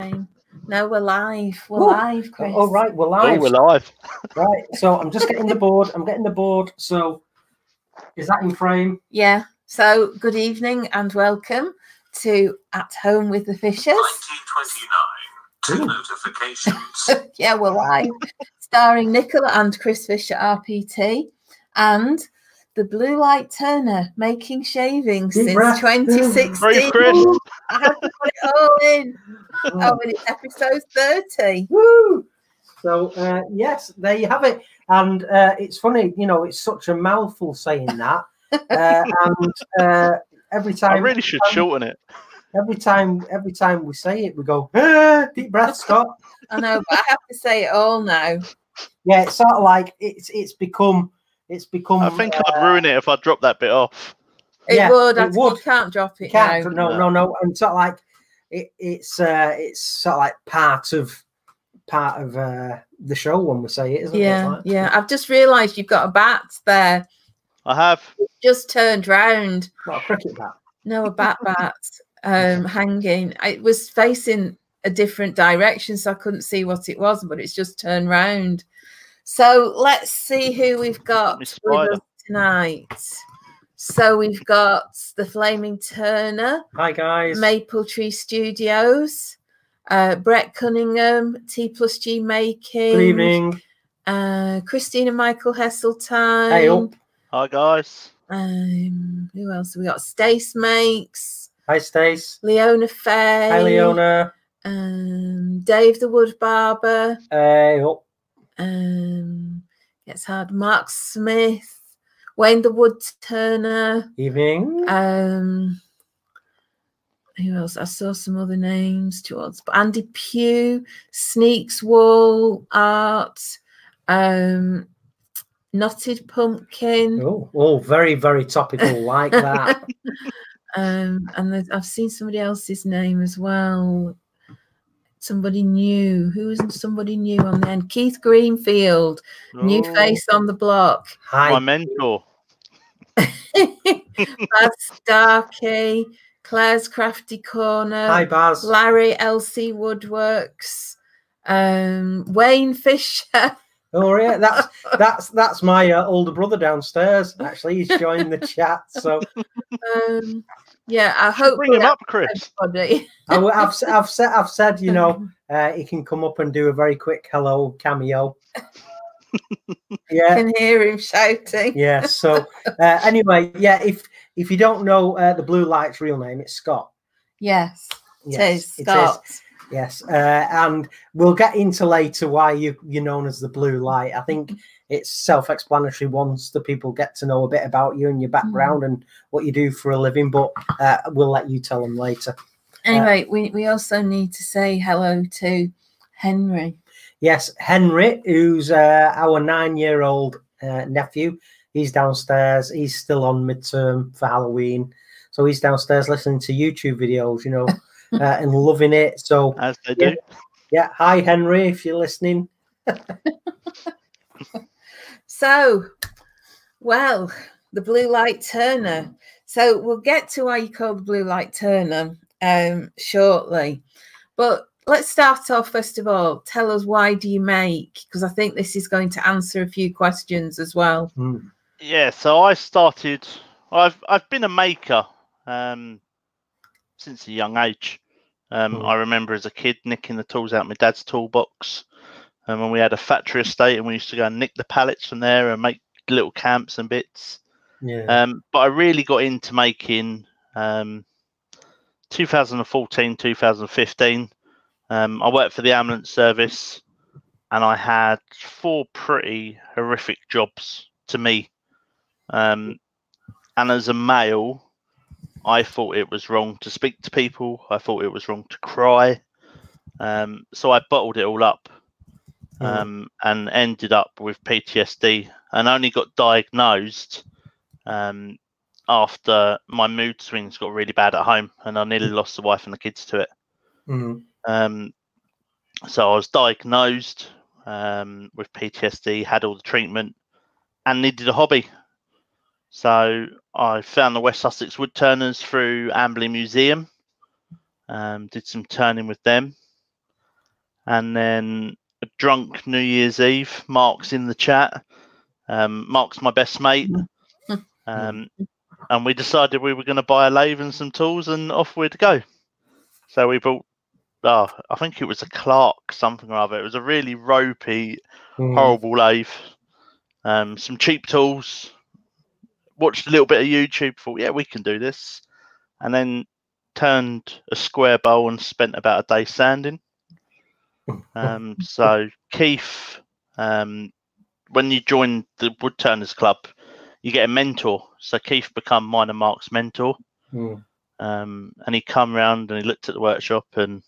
No, we're live. We're Ooh. live, Chris. Oh, right, we're Oh, live. we're live. Right, so I'm just getting the board. I'm getting the board. So, is that in frame? Yeah. So, good evening and welcome to At Home with the Fishers. 1929. Two notifications. yeah, we're live, starring Nicola and Chris Fisher, RPT, and the Blue Light Turner making shavings Deep since breath. 2016. Breathe, Chris. I have to put it all in. Oh, and it's episode 30. Woo! So, uh, yes, there you have it. And uh, it's funny, you know, it's such a mouthful saying that. Uh, and uh, every time I really should shorten it. every time, every time we say it, we go ah, deep breath, stop. I know, but I have to say it all now. Yeah, it's sort of like it's it's become it's become. I think uh, I'd ruin it if I dropped that bit off. It Yeah, would. it I, would. You can't drop it can't. now. No, no, no. And sort of like it, it's uh, it's sort of like part of part of uh, the show when we say it, isn't it? It's Yeah, like- yeah. I've just realised you've got a bat there. I have. Just turned round. Not a cricket bat. No, a bat bat um, hanging. It was facing a different direction, so I couldn't see what it was, but it's just turned round. So let's see who we've got with us tonight. So we've got the Flaming Turner, Hi guys. Maple Tree Studios, uh, Brett Cunningham, T plus G Making. Good evening. Uh, Christina Michael Hesseltine. Hey up. Hi, guys. Um, who else have we got? Stace Makes, Hi Stace. Leona Faye. Hi Leona. Um, Dave the Wood Barber. Hey up. Um, gets hard. Mark Smith, Wayne the Wood Turner. Evening. Um, who else? I saw some other names towards, but Andy Pugh, Sneaks Wall Art, um, Knotted Pumpkin. oh, oh, very, very topical like that. Um, and I've seen somebody else's name as well. Somebody new. Who was somebody new on the end? Keith Greenfield, new Oh, face on the block. Hi. My Hi. mentor. Baz Starkey, Claire's Crafty Corner, Hi Baz. Larry LC Woodworks, um, Wayne Fisher. Oh yeah, that's that's that's my uh, older brother downstairs. Actually, he's joined the chat. So Um, yeah, I hope Bring him up, Chris. everybody. I, have I've said I've said you know uh, he can come up and do a very quick hello cameo. yeah, can hear him shouting. yeah. So uh, anyway, yeah. If if you don't know uh, the Blue Light's real name, it's Scott. Yes, Yes, it is it is. Scott. Yes, uh, and we'll get into later why you you're known as the Blue Light. I think it's self-explanatory once the people get to know a bit about you and your background and what you do for a living. But uh, we'll let you tell them later. Anyway, we, we also need to say hello to Henry. Yes, Henry, who's uh, our nine-year-old uh, nephew, he's downstairs. He's still on midterm for Halloween, so he's downstairs listening to YouTube videos, you know, uh, and loving it. So As they Yeah. do. yeah, hi Henry, if you're listening. So, well, the Blue Light Turner. So we'll get to why you call the Blue Light Turner um, shortly, but let's start off first of all. Tell us why do you make? Because I think this is going to answer a few questions as well. Hmm. Yeah, so I started. I've I've been a maker um, since a young age. Um, Mm. I remember as a kid nicking the tools out of my dad's toolbox, and when we had a factory estate, and we used to go and nick the pallets from there and make little camps and bits. Yeah. Um, but I really got into making um, 2014, 2015. Um, I worked for the ambulance service and I had four pretty horrific jobs to me. Um, and as a male, I thought it was wrong to speak to people, I thought it was wrong to cry. Um, so I bottled it all up. Um, and ended up with PTSD and only got diagnosed um, after my mood swings got really bad at home and I nearly lost the wife and the kids to it. Mhm. Um, so I was diagnosed um, with PTSD, had all the treatment, and needed a hobby. So I found the West Sussex Woodturners through Amberley Museum, um, did some turning with them, and then a drunk New Year's Eve. Mark's in the chat. Um, Mark's my best mate, um, and we decided we were going to buy a lathe and some tools, and off we'd go. So we bought. Oh, I think it was a Clarke something or other. It was a really ropey, Mm. horrible lathe. Um, some cheap tools. Watched a little bit of YouTube. Thought, yeah, we can do this, and then turned a square bowl and spent about a day sanding. Um, so Keith, um, when you join the Woodturners Club, you get a mentor. So Keith become mine and Mark's mentor, Mm. um, and he come round and he looked at the workshop and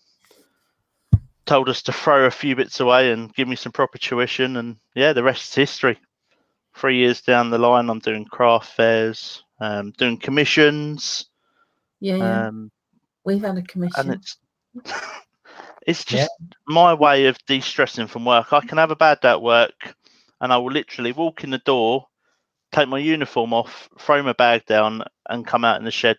told us to throw a few bits away and give me some proper tuition. And yeah, the rest is history. Three years down the line, I'm doing craft fairs, um, doing commissions, Yeah, yeah. um, We've had a and commission. it's it's Yeah. just my way of de-stressing from work. I can have a bad day at work, and I will literally walk in the door, take my uniform off, throw my bag down, and come out in the shed.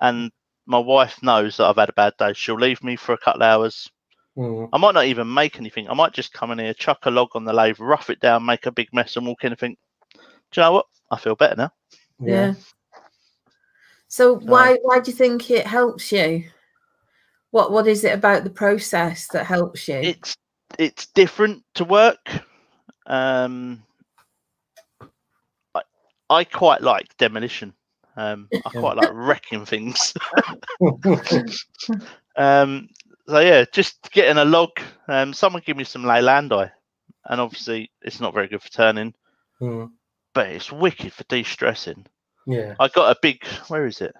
And my wife knows that I've had a bad day. She'll leave me for a couple of hours. Mm. I might not even make anything. I might just come in here, chuck a log on the lathe, rough it down, make a big mess, and walk in and think, "Do you know what? I feel better now." yeah. So why why do you think it helps you? What what is it about the process that helps you? it's it's different to work. Um, I, I quite like demolition. Um, I quite like wrecking things. um, so yeah, just getting a log. Um, someone give me some Leylandii, and obviously it's not very good for turning, Mm. but it's wicked for de-stressing. Yeah. I got a big. Where is it?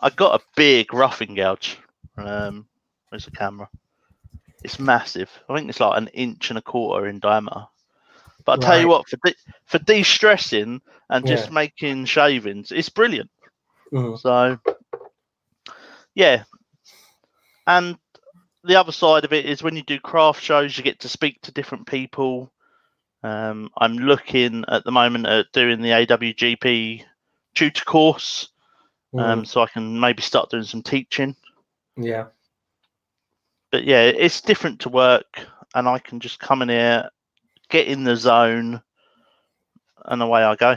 I got a big roughing gouge. Um, where's the camera? It's massive. I think it's like an inch and a quarter in diameter. But I tell you what, for de- for de-stressing and just Yeah. making shavings, it's brilliant. Mm. So, yeah. And the other side of it is when you do craft shows, you get to speak to different people. Um, I'm looking at the moment at doing the AWGB tutor course, um, Mm. so I can maybe start doing some teaching. Yeah. But yeah, it's different to work, and I can just come in here, get in the zone, and away I go.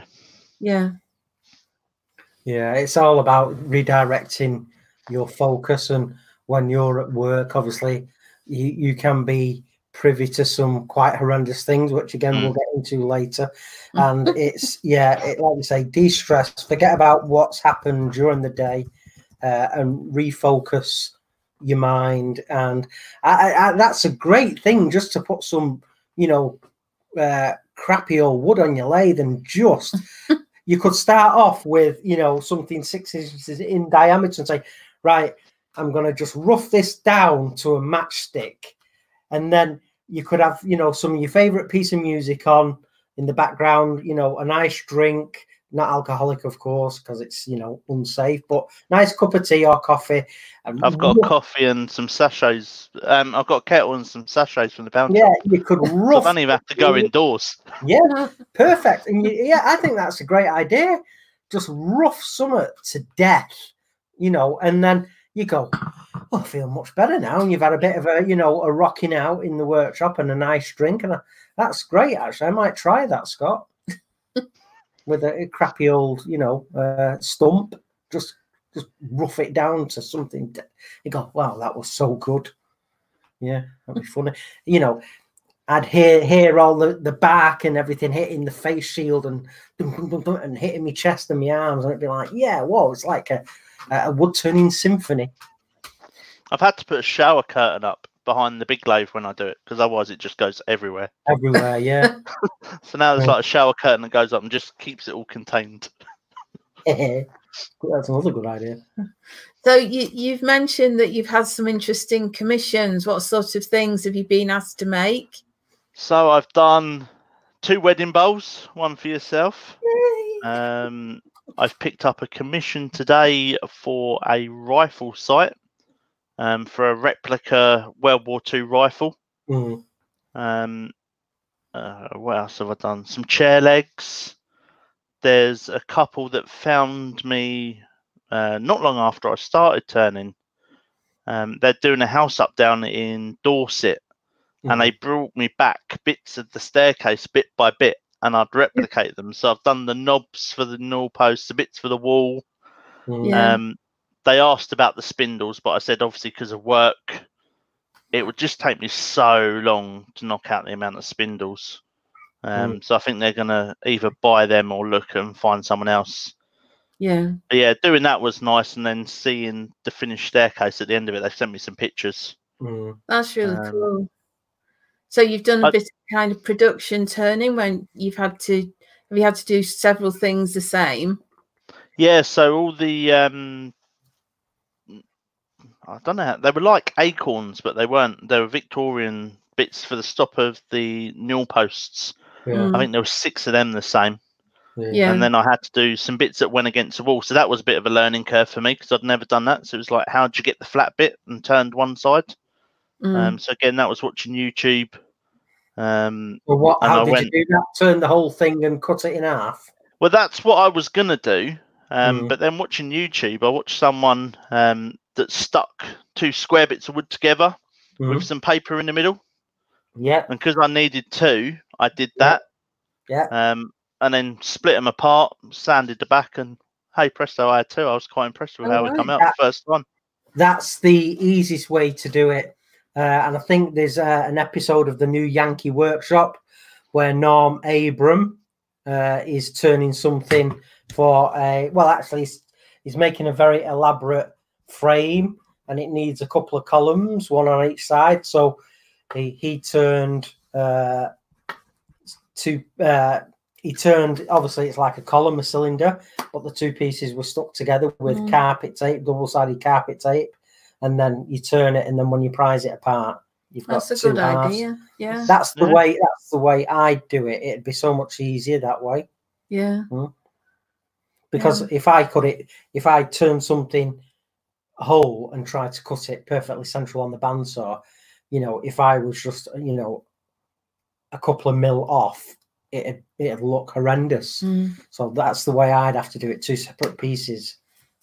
yeah. Yeah, it's all about redirecting your focus. And when you're at work, obviously, you, you can be privy to some quite horrendous things, which again we'll get into later. And it's, yeah, it, like you say, de stress, forget about what's happened during the day uh, and refocus your mind. And I, I, I, that's a great thing just to put some, you know, uh, crappy old wood on your lathe and just you could start off with you know something six inches in diameter and say right i'm going to just rough this down to a matchstick and then you could have you know some of your favorite piece of music on in the background you know a nice drink not alcoholic of course because it's you know unsafe but nice cup of tea or coffee and I've got rough- coffee and some sachets. Um, I've got a kettle and some sachets from the bounty. yeah you could So I rough don't even have to go indoors. yeah perfect and you, yeah i think that's a great idea just rough summer to death you know and then you go oh, i feel much better now and you've had a bit of a you know a rocking out in the workshop and a nice drink and that's great actually i might try that scott. With a, a crappy old you know uh, stump just just rough it down to something you go wow that was so good. Yeah that'd be funny. You know I'd hear hear all the, the bark and everything hitting the face shield and and hitting my chest and my arms, and it'd be like, yeah, whoa, it's like a a wood turning symphony. I've had to put a shower curtain up behind the big lathe when I do it because otherwise it just goes everywhere. everywhere. Yeah, So now there's like a shower curtain that goes up and just keeps it all contained. that's another good idea. So you you've mentioned that you've had some interesting commissions. What sort of things have you been asked to make? So I've done two wedding bowls, one for yourself. Um, I've picked up a commission today for a rifle sight um, for a replica World War II rifle. Mm, Um, uh, what else have I done? Some chair legs. There's a couple that found me uh, not long after I started turning. Um, they're doing a house up down in Dorset, and they brought me back bits of the staircase bit by bit, and I'd replicate them. So I've done the knobs for the newel posts, the bits for the wall. Mm. Yeah. Um, they asked about the spindles, but I said obviously because of work, it would just take me so long to knock out the amount of spindles. Um, So I think they're gonna either buy them or look and find someone else. Yeah. But yeah, doing that was nice, and then seeing the finished staircase at the end of it, they sent me some pictures. Mm. That's really Um, cool. So you've done a I- bit of kind of production turning when you've had to have you had to do several things the same? Yeah, so all the um, I don't know, how- they were like acorns, but they weren't. They were Victorian bits for the stop of the newel posts. Yeah. Mm. I think there were six of them the same. Yeah. and then I had to do some bits that went against the wall. So that was a bit of a learning curve for me because I'd never done that. So it was like, how'd you get the flat bit and turned one side? Mm. Um, so again, that was watching YouTube. Um, Well, what? How I did went- you do that? Turn the whole thing and cut it in half. well, that's what I was gonna do. Um, Mm. But then watching YouTube, I watched someone um, that stuck two square bits of wood together Mm. with some paper in the middle, Yeah, and because I needed two, I did that. yeah. Um, and then split them apart, sanded the back, and hey presto, I had two. I was quite impressed with Oh, how it come right. out the first one. That's the easiest way to do it. Uh, and I think there's uh, an episode of the new Yankee Workshop where Norm Abram uh, is turning something for a well, actually, he's, he's making a very elaborate frame and it needs a couple of columns, one on each side. So he, he turned uh, two. Uh, he turned obviously it's like a column, a cylinder, but the two pieces were stuck together with Mm. carpet tape, double-sided carpet tape, and then you turn it, and then when you prise it apart, you've got That's a two good halves. idea. Yeah. That's the Yeah. way. That's the way I do it. It'd be so much easier that way Yeah. because if I cut it, if I turn something whole and try to cut it perfectly central on the bandsaw, you know, if I was just you know a couple of mil off, it'd it'd look horrendous. Mm. So that's the way I'd have to do it, two separate pieces.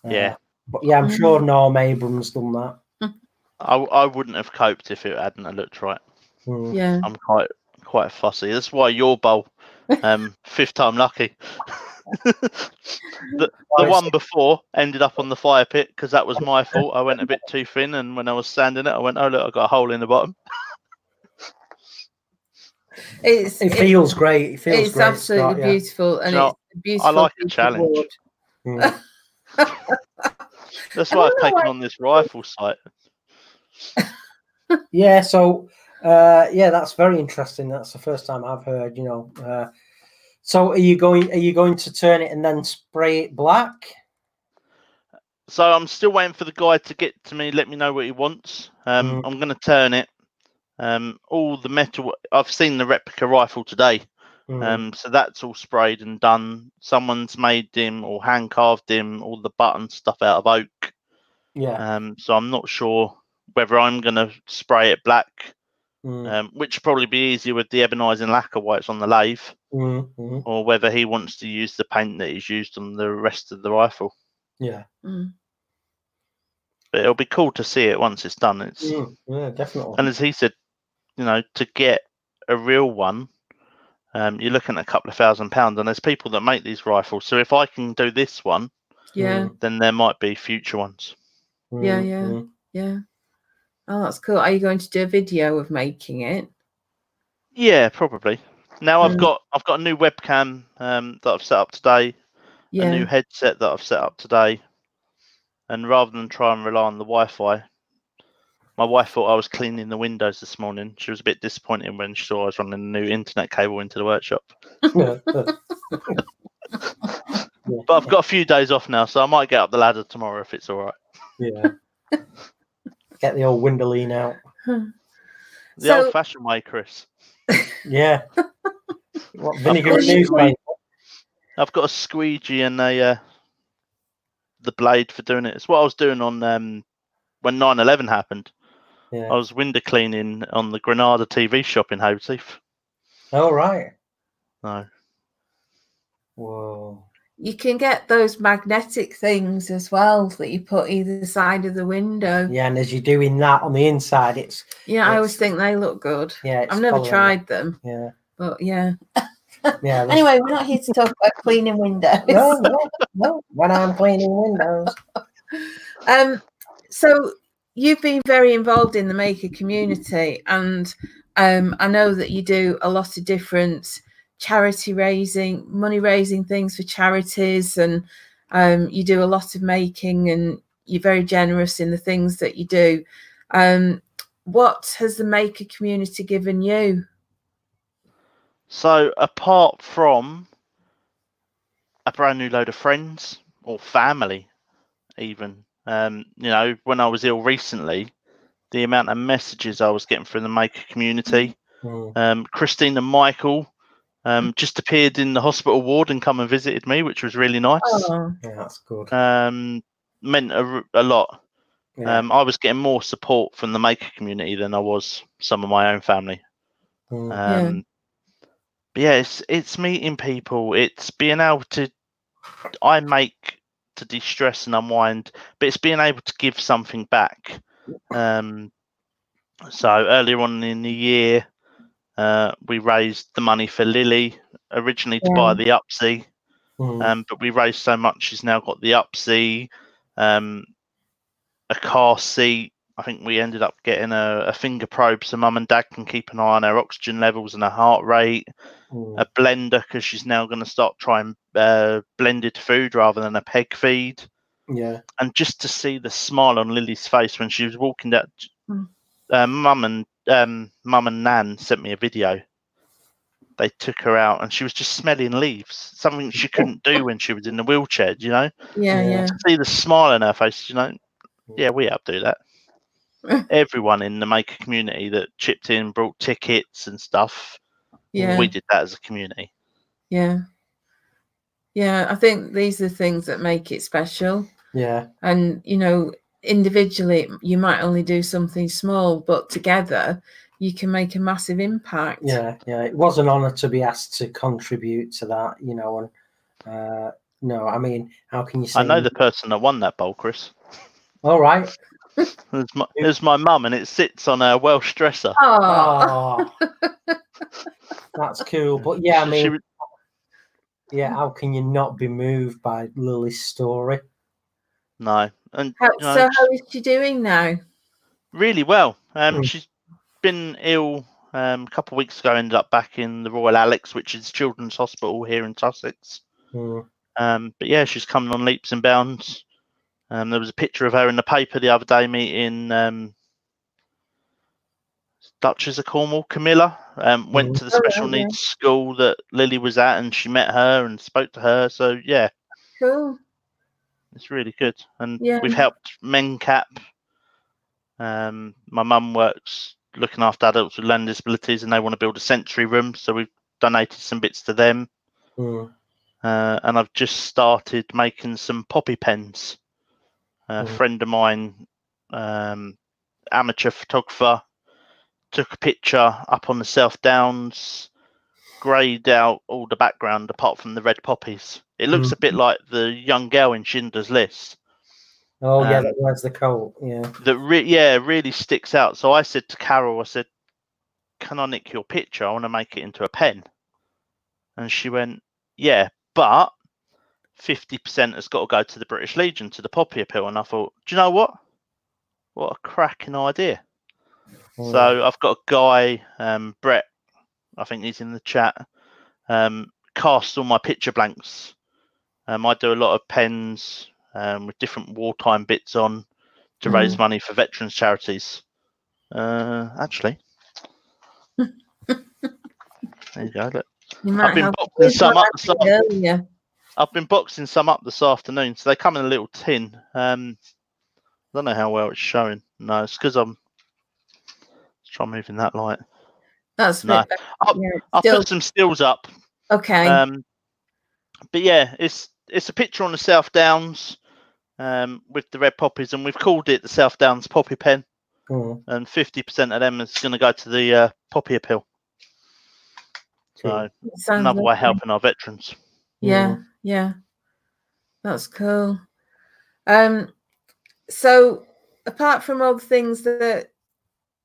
Uh, Yeah. But yeah, I'm Mm. sure Norm Abram's done that. I, I wouldn't have coped if it hadn't looked right. Mm. Yeah. I'm quite quite fussy. That's why your bowl, um, fifth time lucky. the the one before ended up on the fire pit because that was my fault. I went a bit too thin, and when I was sanding it, I went, "Oh look, I got a hole in the bottom." It's It it- feels great. It feels it's great. absolutely Scott, yeah. beautiful and you know, it's a beautiful. like a challenge. Mm. That's why I've taken on this rifle sight. Yeah, so uh, yeah, that's very interesting. That's the first time I've heard. You know, uh, so are you going? Are you going to turn it and then spray it black? So I'm still waiting for the guy to get to me, let me know what he wants. Um, Mm. I'm going to turn it. Um, all the metal. I've seen the replica rifle today. Mm. Um, so that's all sprayed and done. Someone's made him or hand carved him all the button stuff out of oak. yeah. Um, so I'm not sure whether I'm going to spray it black, Mm, um, which would probably be easier with the ebonizing lacquer while it's on the lathe, mm, mm, or whether he wants to use the paint that he's used on the rest of the rifle. yeah. Mm. But it'll be cool to see it once it's done. It's Mm, yeah, definitely. and as he said, you know, to get a real one, um, you're looking at a couple of thousand pounds, and there's people that make these rifles. So if I can do this one, Yeah. then there might be future ones. Yeah, Mm, yeah. mm. Yeah. Oh, that's cool. Are you going to do a video of making it? Yeah, probably. Now I've Mm. got I've got a new webcam um, that I've set up today, Yeah. a new headset that I've set up today, and rather than try and rely on the Wi-Fi, my wife thought I was cleaning the windows this morning. She was a bit disappointed when she saw I was running a new internet cable into the workshop. But I've got a few days off now, so I might get up the ladder tomorrow if it's all right. yeah. Get the old Windolene out. The So- old-fashioned way, Chris. Yeah. What vinegar got and newspaper? I've got a squeegee and a uh, the blade for doing it. It's what I was doing on um, when 9/11 happened. I was window cleaning on the Granada TV shop in Hoseath. right. No, Whoa. you can get those magnetic things as well that you put either side of the window. Yeah, and as you're doing that on the inside, it's Yeah, I always think they look good. yeah. It's I've never following tried them. Yeah, but yeah. yeah. Anyway, we're not here to talk about cleaning windows. no, no, no. When I'm cleaning windows, Um, so you've been very involved in the maker community, and um, I know that you do a lot of different charity raising, money raising things for charities, and um, you do a lot of making, and you're very generous in the things that you do. Um, what has the maker community given you? So apart from a brand new load of friends or family, even um, you know, when I was ill recently, the amount of messages I was getting from the maker community. Mm, Um, Christine and Michael um, just appeared in the hospital ward and come and visited me, which was really nice. Oh, yeah, that's good. Um, meant a lot. Yeah. Um, I was getting more support from the maker community than I was some of my own family. Mm, Um, but yeah, it's it's meeting people. It's being able to. I make to de-stress and unwind, but it's being able to give something back. Um, so earlier on in the year, uh, we raised the money for Lily originally to buy the Upsee, mm, um, but we raised so much she's now got the Upsee, um, a car seat. I think we ended up getting a, a finger probe so mum and dad can keep an eye on her oxygen levels and her heart rate. mm, A blender because she's now going to start trying uh, blended food rather than a peg feed. yeah. And just to see the smile on Lily's face when she was walking down, Mm. uh, mum and um, mum and Nan sent me a video. They took her out and she was just smelling leaves, something she couldn't do when she was in the wheelchair. do You know, yeah, Yeah. yeah. to see the smile on her face. You know, yeah, we helped do that. Everyone in the maker community that chipped in, brought tickets and stuff. Yeah. We did that as a community. Yeah. Yeah, I think these are things that make it special. Yeah, And, you know, individually, you might only do something small, but together, you can make a massive impact. yeah, yeah. It was an honour to be asked to contribute to that, you know. And uh, no, I mean, how can you say? I know the person that won that bowl, Chris. All right. It was my, it was my mum, and it sits on a Welsh dresser. Oh, Oh, that's cool. But yeah, I mean, was- yeah, how can you not be moved by Lily's story? no, and how, you know, so how is she doing now? really well. Um, Mm. she's been ill. Um, a couple of weeks ago, ended up back in the Royal Alex, which is Children's Hospital here in Sussex. Mm, Um, but yeah, she's coming on leaps and bounds. Um, there was a picture of her in the paper the other day meeting um, Duchess of Cornwall, Camilla. Um, went Mhm. to the Oh, special yeah, yeah. needs school that Lily was at, and she met her and spoke to her. So yeah, Cool. it's really good. And Yeah. we've helped MenCap. Um, my mum works looking after adults with learning disabilities, and they want to build a sensory room, so we've donated some bits to them. mm, uh, and I've just started making some poppy pens. A Mhm. friend of mine, um, amateur photographer, took a picture up on the South Downs, greyed out all the background apart from the red poppies. It looks a bit like the young girl in Schindler's List. Oh yeah, Um, that wears the coat. Yeah. That re- yeah really sticks out. So I said to Carol, I said, "Can I nick your picture? I want to make it into a pen." And she went, "Yeah, but." 50% has got to go to the British Legion to the Poppy Appeal. And I thought, do you know what? What a cracking idea. Mm, So I've got a guy, um, Brett, I think he's in the chat, um, cast all my picture blanks. Um, I do a lot of pens um, with different wartime bits on to raise money for veterans charities. Uh, actually, there you go. Look. You I've been have boxing some up this Well, earlier. I've been boxing some up this afternoon, so they come in a little tin. Um, I don't know how well it's showing. No, it's because I'm let's try moving that light. That's No. I'll- Yeah, I'll put some stills up. okay. Um, but yeah, it's it's a picture on the South Downs um, with the red poppies, and we've called it the South Downs Poppy Pen, mm, and fifty percent of them is going to go to the uh, Poppy Appeal. So another way lovely. helping our veterans. Yeah, yeah. That's cool. Um, so apart from all the things that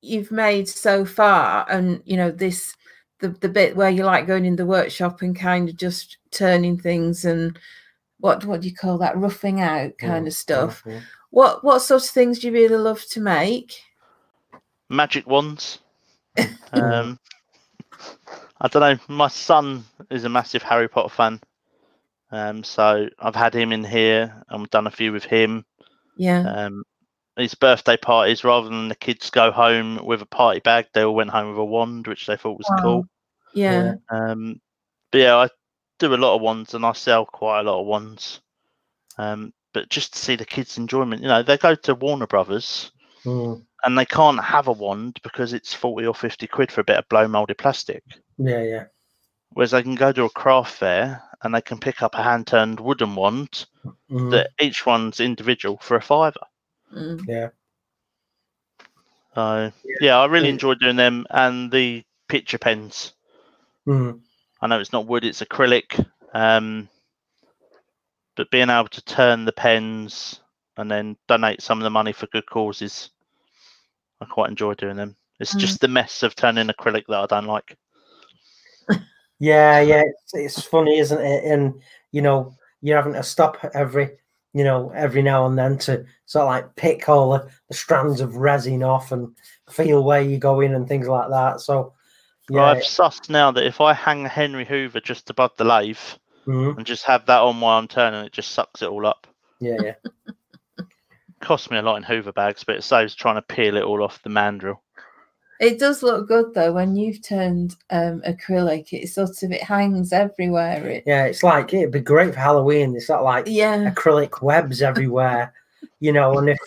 you've made so far, and you know this, the the bit where you like going in the workshop and kind of just turning things and what what do you call that roughing out kind of stuff. Mhm. What what sort of things do you really love to make? Magic wands. um, I don't know. My son is a massive Harry Potter fan, um, so I've had him in here and we've done a few with him. Yeah, Um, his birthday parties, rather than the kids go home with a party bag, they all went home with a wand, which they thought was Wow. cool. yeah, Um, but yeah, I do a lot of wands and I sell quite a lot of wands. Um, but just to see the kids' enjoyment, you know, they go to Warner Brothers Mm. and they can't have a wand because it's 40 or 50 quid for a bit of blow molded plastic. Yeah, yeah. Whereas they can go to a craft fair and they can pick up a hand turned wooden wand Mm. that each one's individual for a fiver. mm, Yeah. So yeah, I really Yeah. enjoy doing them and the picture pens. Mm. I know it's not wood, it's acrylic. Um, but being able to turn the pens and then donate some of the money for good causes, I quite enjoy doing them. It's Mm. just the mess of turning acrylic that I don't like. Yeah, yeah. It's, it's funny, isn't it? And you know, you're having to stop every, you know, every now and then to sort of like pick all the, the strands of resin off and feel where you go in and things like that. So, yeah, I've sussed now that if I hang Henry Hoover just above the lathe mhm, and just have that on while I'm turning, it just sucks it all up. yeah, yeah. Cost me a lot in Hoover bags, but it saves trying to peel it all off the mandrel. It does look good though when you've turned um, acrylic. It sort of it hangs everywhere. It Yeah, it's like it'd be great for Halloween. It's not like yeah, acrylic webs everywhere, you know. And if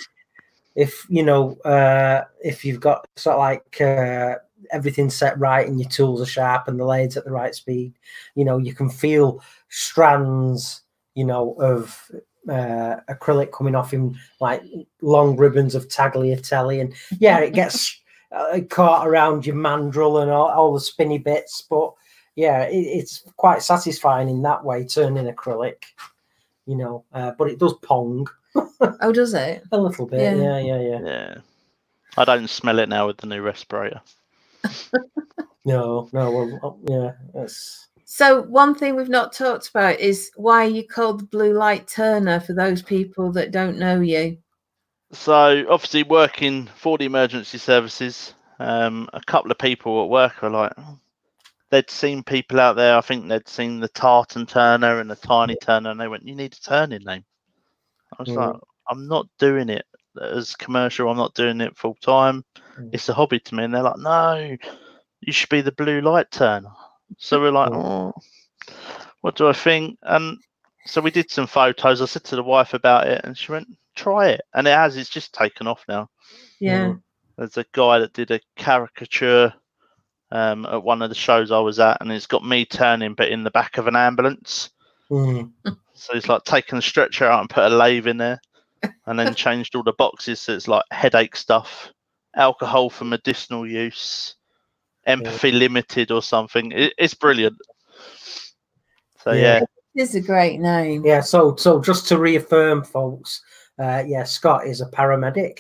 if you know uh, if you've got sort of like uh, everything set right and your tools are sharp and the lathes at the right speed, you know, you can feel strands, you know, of uh, acrylic coming off in like long ribbons of tagliatelle, and yeah, it gets uh, caught around your mandrel and all, all the spinny bits, but yeah, it, it's quite satisfying in that way turning acrylic, you know. Uh, but it does pong oh, does it? a little bit. Yeah. Yeah, yeah, yeah. Yeah. I don't smell it now with the new respirator. No, no, well, oh, yeah, that's So one thing we've not talked about is why you called the blue light turner for those people that don't know you. So obviously working for the emergency services, um, a couple of people at work were like, "Oh," they'd seen people out there. I think they'd seen the Tartan Turner and the Tiny Turner, and they went, "You need a turning name." I was Mm. like, "I'm not doing it as commercial. I'm not doing it full time. Mm. It's a hobby to me." And they're like, "No, you should be the Blue Light Turner." So we're like, Mm. "Oh, what do I think?" And so we did some photos. I said to the wife about it, and she went, "Try it," and it has. It's just taken off now. Yeah. Mm. There's a guy that did a caricature um, at one of the shows I was at, and it's got me turning, but in the back of an ambulance. Mm. So he's like taking the stretcher out and put a lathe in there, and then changed all the boxes. So it's like headache stuff, alcohol for medicinal use, empathy limited or something. It, it's brilliant. So Yeah. yeah, It is a great name. yeah. So, so just to reaffirm, folks, uh, yeah, Scott is a paramedic.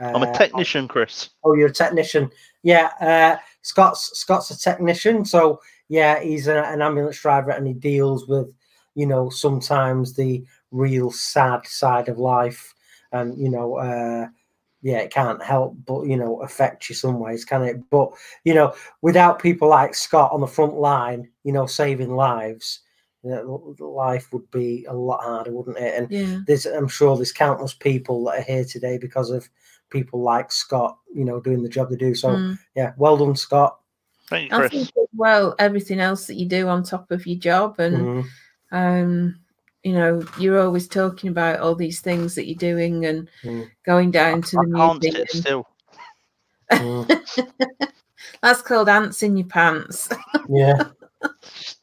Uh, I'm a technician, Chris. Oh, you're a technician. Yeah, uh, Scott's Scott's a technician. So yeah, he's a, an ambulance driver, and he deals with, you know, sometimes the real sad side of life, and you know, uh, yeah, it can't help but you know affect you some ways, can it? But you know, without people like Scott on the front line, you know, saving lives, you know, life would be a lot harder, wouldn't it? And Yeah. there's I'm sure there's countless people that are here today because of people like Scott, you know, doing the job they do. So Mm. yeah, well done, Scott. Thank you, I Chris. think as well everything else that you do on top of your job and Mhm. um you know you're always talking about all these things that you're doing and Mm. going down to I the can't museum. sit still. Mm. That's called ants in your pants. yeah.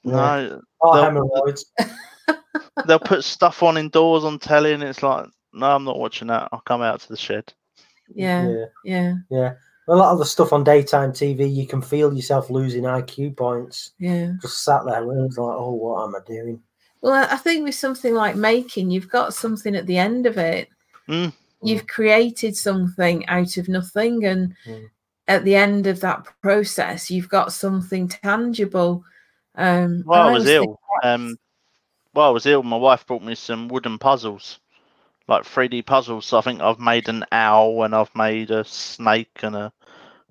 No, Oh, They'll- they'll put stuff on indoors on telly, and it's like, no, I'm not watching that. I'll come out to the shed. yeah, yeah. yeah, Yeah. A lot of the stuff on daytime TV, you can feel yourself losing IQ points. yeah. Just sat there and it's like, oh, what am I doing? Well, I I think with something like making, you've got something at the end of it. Mm. You've created something out of nothing, and Mm. at the end of that process, you've got something tangible. Um, While I was ill, um, while I was ill, my wife brought me some wooden puzzles, like 3D puzzles. So I think I've made an owl and I've made a snake and a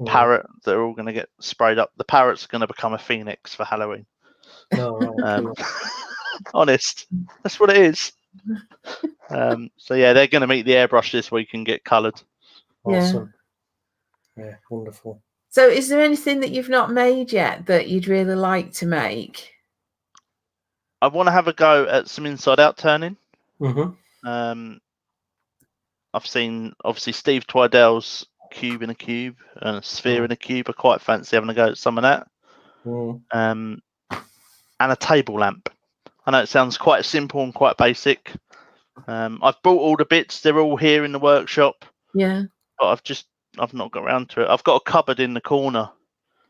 Mm. parrot. They're all going to get sprayed up. The parrot's going to become a phoenix for Halloween. No, Um, honest, that's what it is. Um, so yeah, they're going to meet the airbrush this week and get coloured. Yeah. awesome. Yeah, wonderful. So, is there anything that you've not made yet that you'd really like to make? I want to have a go at some inside out turning. hmm Um, I've seen obviously Steve Twidell's cube in a cube and a sphere Mm. in a cube. I quite fancy having a go at some of that. Mm. Um, and a table lamp. I know it sounds quite simple and quite basic. Um, I've bought all the bits; they're all here in the workshop, Yeah. but I've just I've not got around to it. I've got a cupboard in the corner.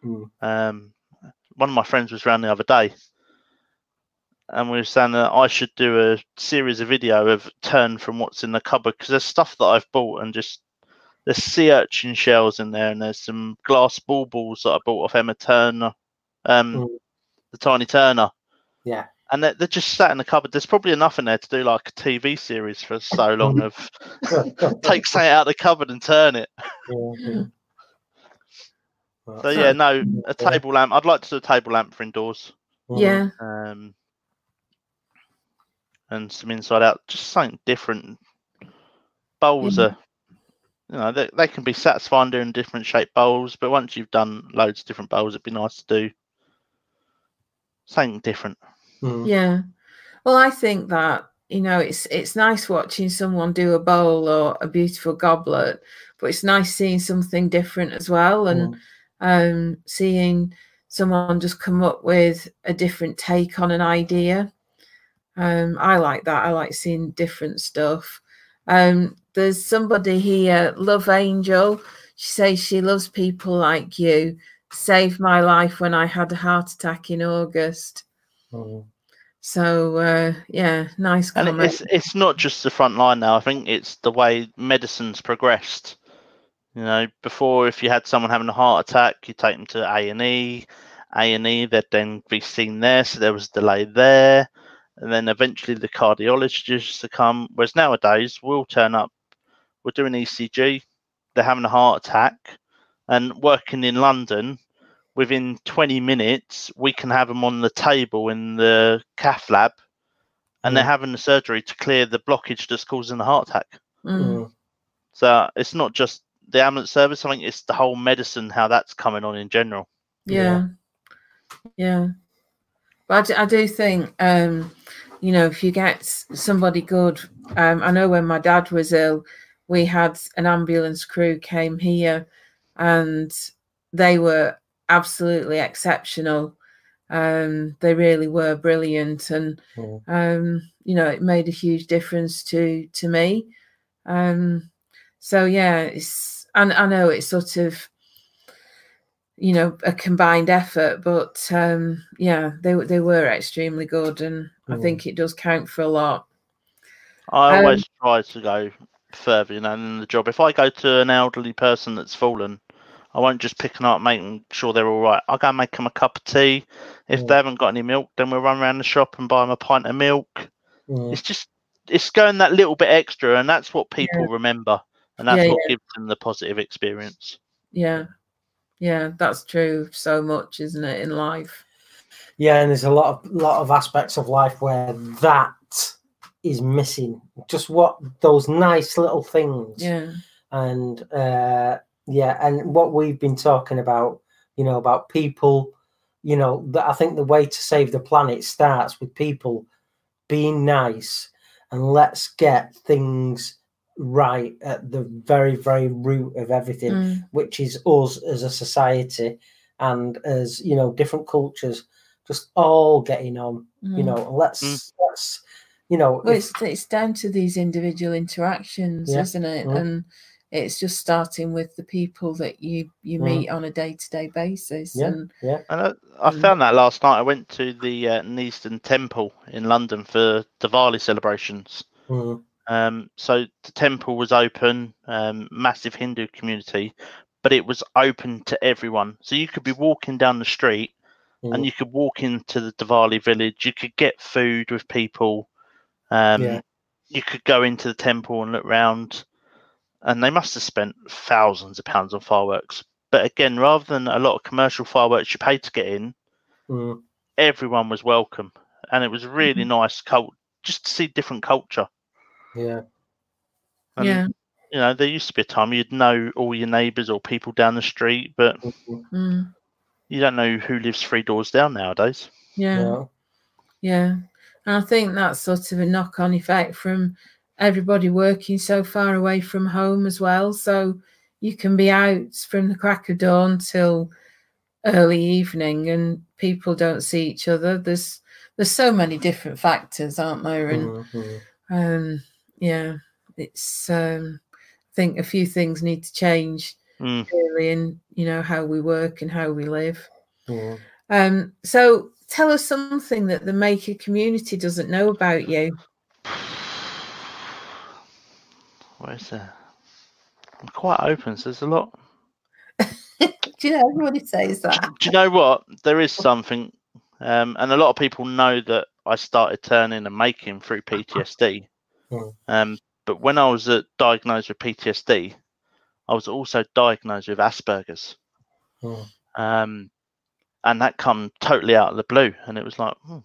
Mm. Um, one of my friends was around the other day, and we were saying that I should do a series of video of turn from what's in the cupboard because there's stuff that I've bought and just there's sea urchin shells in there and there's some glass baubles that I bought off Emma Turner, um, Mm. the Tiny Turner, Yeah. And they're, they're just sat in the cupboard. There's probably enough in there to do like a TV series for so long of take something out of the cupboard and turn it. Yeah. So yeah, no, a table lamp. I'd like to do a table lamp for indoors. Mm. Yeah. um, and some inside out, just something different. Bowls Yeah. are, you know, they, they can be satisfying doing different shaped bowls, but once you've done loads of different bowls, it'd be nice to do something different. Mm. Yeah. Well, I think that you know it's it's nice watching someone do a bowl or a beautiful goblet, but it's nice seeing something different as well, and Mm. um, seeing someone just come up with a different take on an idea. Um, I like that. I like seeing different stuff. Um, there's somebody here, Love Angel. She says she loves people like you. Saved my life when I had a heart attack in August. Mm. So uh, yeah, nice comment. it- it's it's not just the front line now. I think it's the way medicine's progressed. You know, before if you had someone having a heart attack, you take them to A and E. A and E, they'd then be seen there, so there was a delay there, and then eventually the cardiologist to come. Whereas nowadays, we'll turn up, we're doing ECG, they're having a heart attack, and working in London, within 20 minutes, we can have them on the table in the cath lab and they're Mm. having the surgery to clear the blockage that's causing the heart attack. Mm, Mm. So it's not just the ambulance service. I think it's the whole medicine, how that's coming on in general. yeah, yeah. But I do, I do think, um, you know, if you get somebody good, um, I know when my dad was ill, we had an ambulance crew came here, and they were absolutely exceptional. Um, they really were brilliant, and Mm. um, you know, it made a huge difference to to me. Um, so yeah, it's and I know it's sort of you know a combined effort, but um, yeah, they were- they were extremely good, and I Mm. think it does count for a lot. I Um, always try to go further, you know, in the job. If I go to an elderly person that's fallen, I won't just pick them up, making sure they're all right. I'll go and make them a cup of tea. If Mm. they haven't got any milk, then we'll run around the shop and buy them a pint of milk. Mm. It's just it's going that little bit extra, and that's what people remember, and that's Yeah, what gives them the positive experience. Yeah, yeah, that's true. So much, isn't it, in life? Yeah, and there's a lot of lot of aspects of life where that is missing. Just what those nice little things. Yeah, And uh yeah, and what we've been talking about, you know, about people, you know, that I think the way to save the planet starts with people being nice and let's get things right at the very, very root of everything Mm, which is us as a society and as you know different cultures just all getting on you mm. know and let's Mm. let's you know Well, if- it's it's down to these individual interactions, Yeah. isn't it? Mm. And it's just starting with the people that you you Mm. meet on a day-to-day basis Yeah. and Yeah. And I, I Mm. found that last night. I went to the uh, Neasden Temple in London for Diwali celebrations. Mm. Um, so the temple was open, um, massive Hindu community, but it was open to everyone. So you could be walking down the street and Mm. you could walk into the Diwali village. You could get food with people. Um, Yeah. You could go into the temple and look round, and they must have spent thousands of pounds on fireworks. But again, rather than a lot of commercial fireworks you paid to get in, Mm. everyone was welcome, and it was really Mhm. nice cult just to see different culture. Yeah. And, yeah You know, there used to be a time you'd know all your neighbours or people down the street, but Mhm. mm, you don't know who lives three doors down nowadays. yeah Yeah. Yeah. And I think that's sort of a knock on effect from everybody working so far away from home as well. So you can be out from the crack of dawn till early evening and people don't see each other. There's there's so many different factors, aren't there? And Mhm. um yeah, it's um I think a few things need to change Mm. really in, you know, how we work and how we live. Mhm. Um, so tell us something that the maker community doesn't know about you. Where's that? I'm quite open, so there's a lot. Do you know everybody says that? do you know what? There is something, um, and a lot of people know that I started turning and making through PTSD. Mm. Um, but when I was uh, diagnosed with PTSD, I was also diagnosed with Asperger's. Mm. um, and that come totally out of the blue and it was like hmm,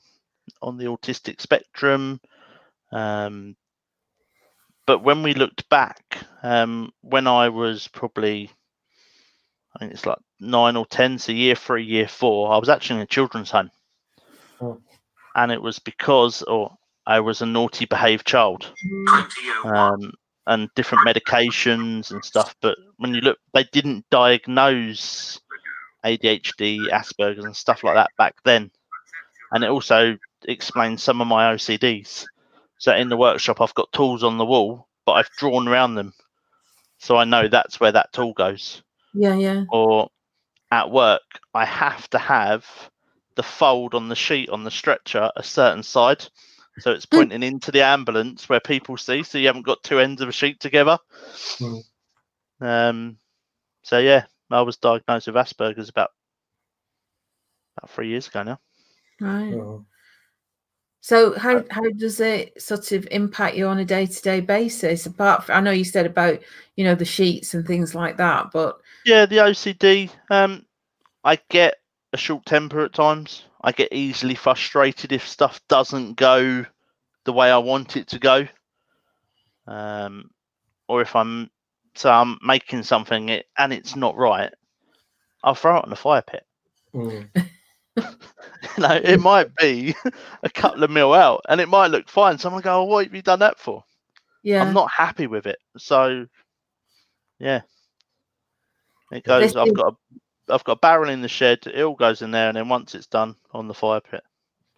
on the autistic spectrum um, but when we looked back um, when i was probably i think it's like nine or ten so year three year four i was actually in a children's home Oh. and it was because or i was a naughty behaved child um, and different medications and stuff. But when you look, they didn't diagnose ADHD, Asperger's, and stuff like that back then. And it also explains some of my OCDs. So in the workshop, I've got tools on the wall, but I've drawn around them, so I know that's where that tool goes. Yeah, yeah. Or at work, I have to have the fold on the sheet on the stretcher a certain side. So it's pointing into the ambulance where people see, so you haven't got two ends of a sheet together. Mm. Um, so yeah, I was diagnosed with Asperger's about about three years ago now. Right. Mhm. So how how does it sort of impact you on a day to day basis? Apart from I know you said about you know the sheets and things like that, but Yeah, the OCD. Um, I get a short temper at times. I get easily frustrated if stuff doesn't go the way I want it to go. Um, or if I'm so I'm making something and it's not right, I'll throw it in the fire pit. Mhm. you know, it might be a couple of mil out, and it might look fine. Someone go, oh, "What have you done that for?" yeah, I'm not happy with it. So, yeah, it This goes. I've got a, I've got a barrel in the shed. It all goes in there, and then once it's done, on the fire pit.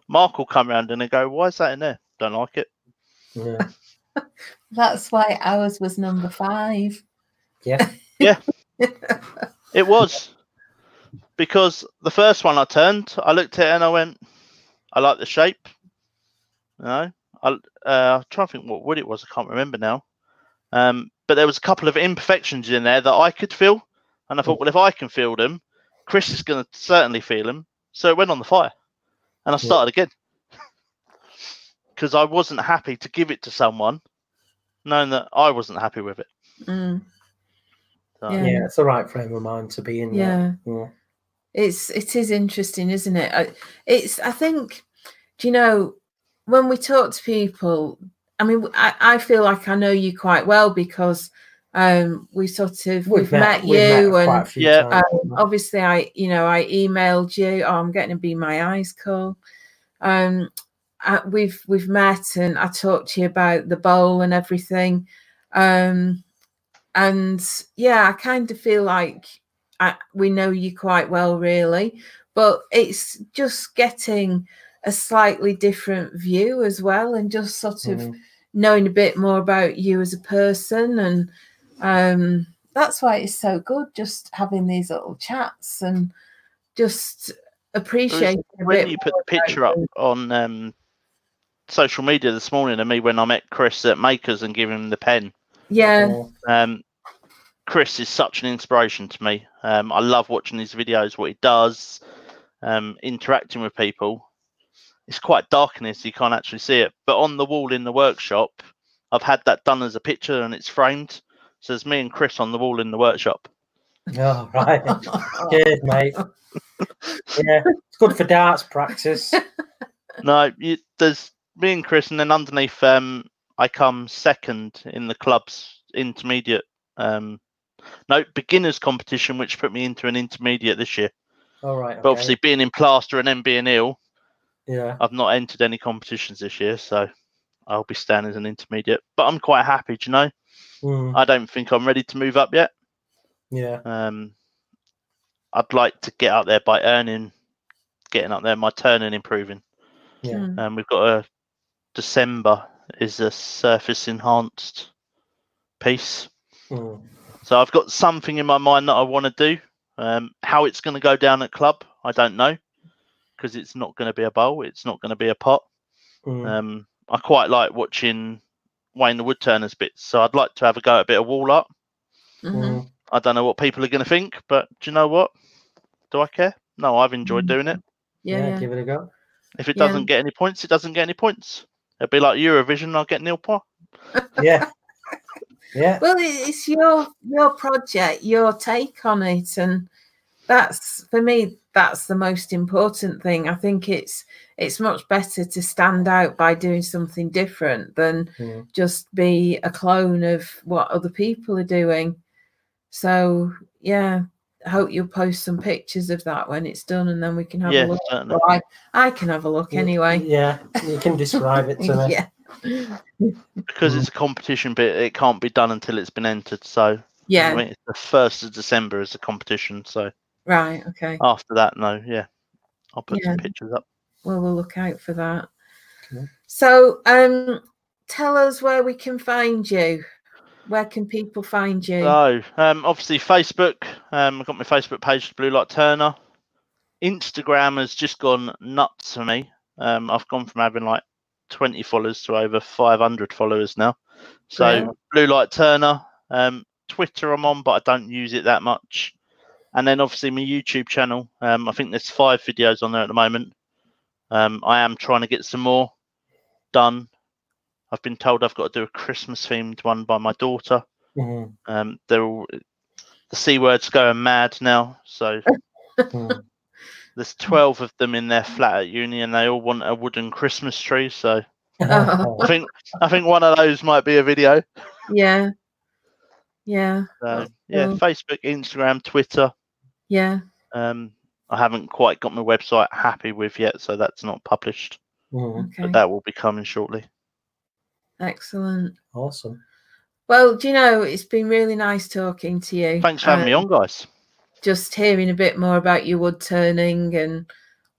Mark will come around and they go, "Why is that in there? Don't like it." Yeah. that's why ours was number five. Yeah. Yeah. It was because the first one I turned, I looked at it and I went, "I like the shape." You know, I uh, I'm trying to think what wood it was. I can't remember now. Um, but there was a couple of imperfections in there that I could feel, and I thought, well, if I can feel them, Chris is going to certainly feel them. So it went on the fire, and I Yeah. started again because I wasn't happy to give it to someone, knowing that I wasn't happy with it. Mm, So, Yeah. Yeah, it's the right frame of mind to be in. yeah. There. Yeah. It's it is interesting isn't it? I, it's i think do you know when we talk to people i mean I, I feel like i know you quite well because um we sort of we've, met, we've you met quite a and Yeah. um, obviously i you know i emailed you oh i'm getting to be my eyes call. Um uh, we've we've met and i talked to you about the bowl and everything. Um and yeah i kind of feel like I, we know you quite well really but it's just getting a slightly different view as well and just sort of Mhm. knowing a bit more about you as a person and Um, that's why it's so good just having these little chats and just appreciating a when bit you put the picture about up on um, social media this morning of me when I met Chris at Makers and giving him the pen. Yeah, Um, Chris is such an inspiration to me. Um, I love watching his videos, what he does, um, interacting with people. It's quite dark in here, so you can't actually see it. But on the wall in the workshop, I've had that done as a picture and it's framed. So there's me and Chris on the wall in the workshop. oh, right. Cheers, mate. Yeah, it's good for darts practice. No, you, there's me and Chris, and then underneath, um, I come second in the club's intermediate. Um, no, beginners competition, which put me into an intermediate this year. All right. But okay. obviously, being in plaster and then being ill, yeah. I've not entered any competitions this year, so I'll be staying as an intermediate. But I'm quite happy, do you know? Mm, I don't think I'm ready to move up yet. yeah. Um, I'd like to get up there by earning, getting up there, my turning improving. Yeah. And Um, we've got a December is a surface enhanced piece. Mm, So I've got something in my mind that I want to do. Um, how it's going to go down at club, I don't know, because it's not going to be a bowl. It's not going to be a pot. mm, Um, I quite like watching Wayne the Woodturners bits, so I'd like to have a go at a bit of wall art. Mhm. mm. I don't know what people are going to think, but do you know what? Do I care? No, I've enjoyed Mm. doing it. Yeah, Yeah, yeah. give it a go. If it Yeah. doesn't get any points, it doesn't get any points. It'll be like Eurovision. I'll get nil point. Yeah. Yeah. Well, it's your your project, your take on it, and that's for me. That's the most important thing. I think it's it's much better to stand out by doing something different than Mm. just be a clone of what other people are doing. So yeah, I hope you'll post some pictures of that when it's done, and then we can have Yeah, a look. I, I can have a look anyway. Yeah. You can describe it to me. yeah. Because it's a competition bit, it can't be done until it's been entered. So Yeah. I mean, it's the first of December is the competition. So Right. Okay. after that, no, yeah, I'll put some pictures up. Well, we'll look out for that. Okay. So, um, tell us where we can find you. Where can people find you? So um, obviously Facebook. Um, I've got my Facebook page, Blue Light Turner. Instagram has just gone nuts for me. Um, I've gone from having like 20 followers to over 500 followers now. So Great. Blue Light Turner. Um, Twitter I'm on, but I don't use it that much. And then obviously my YouTube channel. Um, I think there's five videos on there at the moment. Um, I am trying to get some more done. I've been told I've got to do a Christmas themed one by my daughter. Mhm, Um, they're all the c word's going mad now. So mm. There's twelve of them in their flat at uni, and they all want a wooden Christmas tree. So. I think I think one of those might be a video. yeah. Yeah. So yeah, cool. Facebook, Instagram, Twitter. Yeah. Um, I haven't quite got my website happy with yet, so that's not published, Mm, Okay. but that will be coming shortly. Excellent. Awesome. Well, do you know, it's been really nice talking to you. Thanks for having me Um, on, guys. Just hearing a bit more about your wood turning and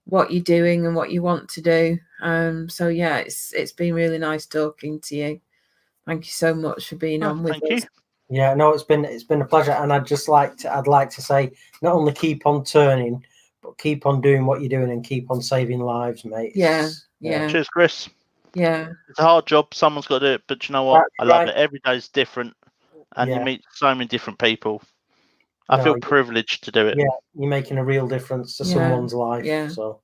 what you're doing and what you want to do. Um, so yeah, it's it's been really nice talking to you. Thank you so much for being Oh, on with thank you. us. Yeah, no, it's been it's been a pleasure, and I'd just like to I'd like to say not only keep on turning, but keep on doing what you're doing and keep on saving lives, mate. Yeah, It's- Yeah. Cheers, Chris. Yeah. It's a hard job. Someone's got to do it, but you know what? That's I love right. it. Every day's different, and Yeah. you meet so many different people. I No, feel you- privileged to do it. Yeah. you're making a real difference to Yeah, someone's life. yeah. So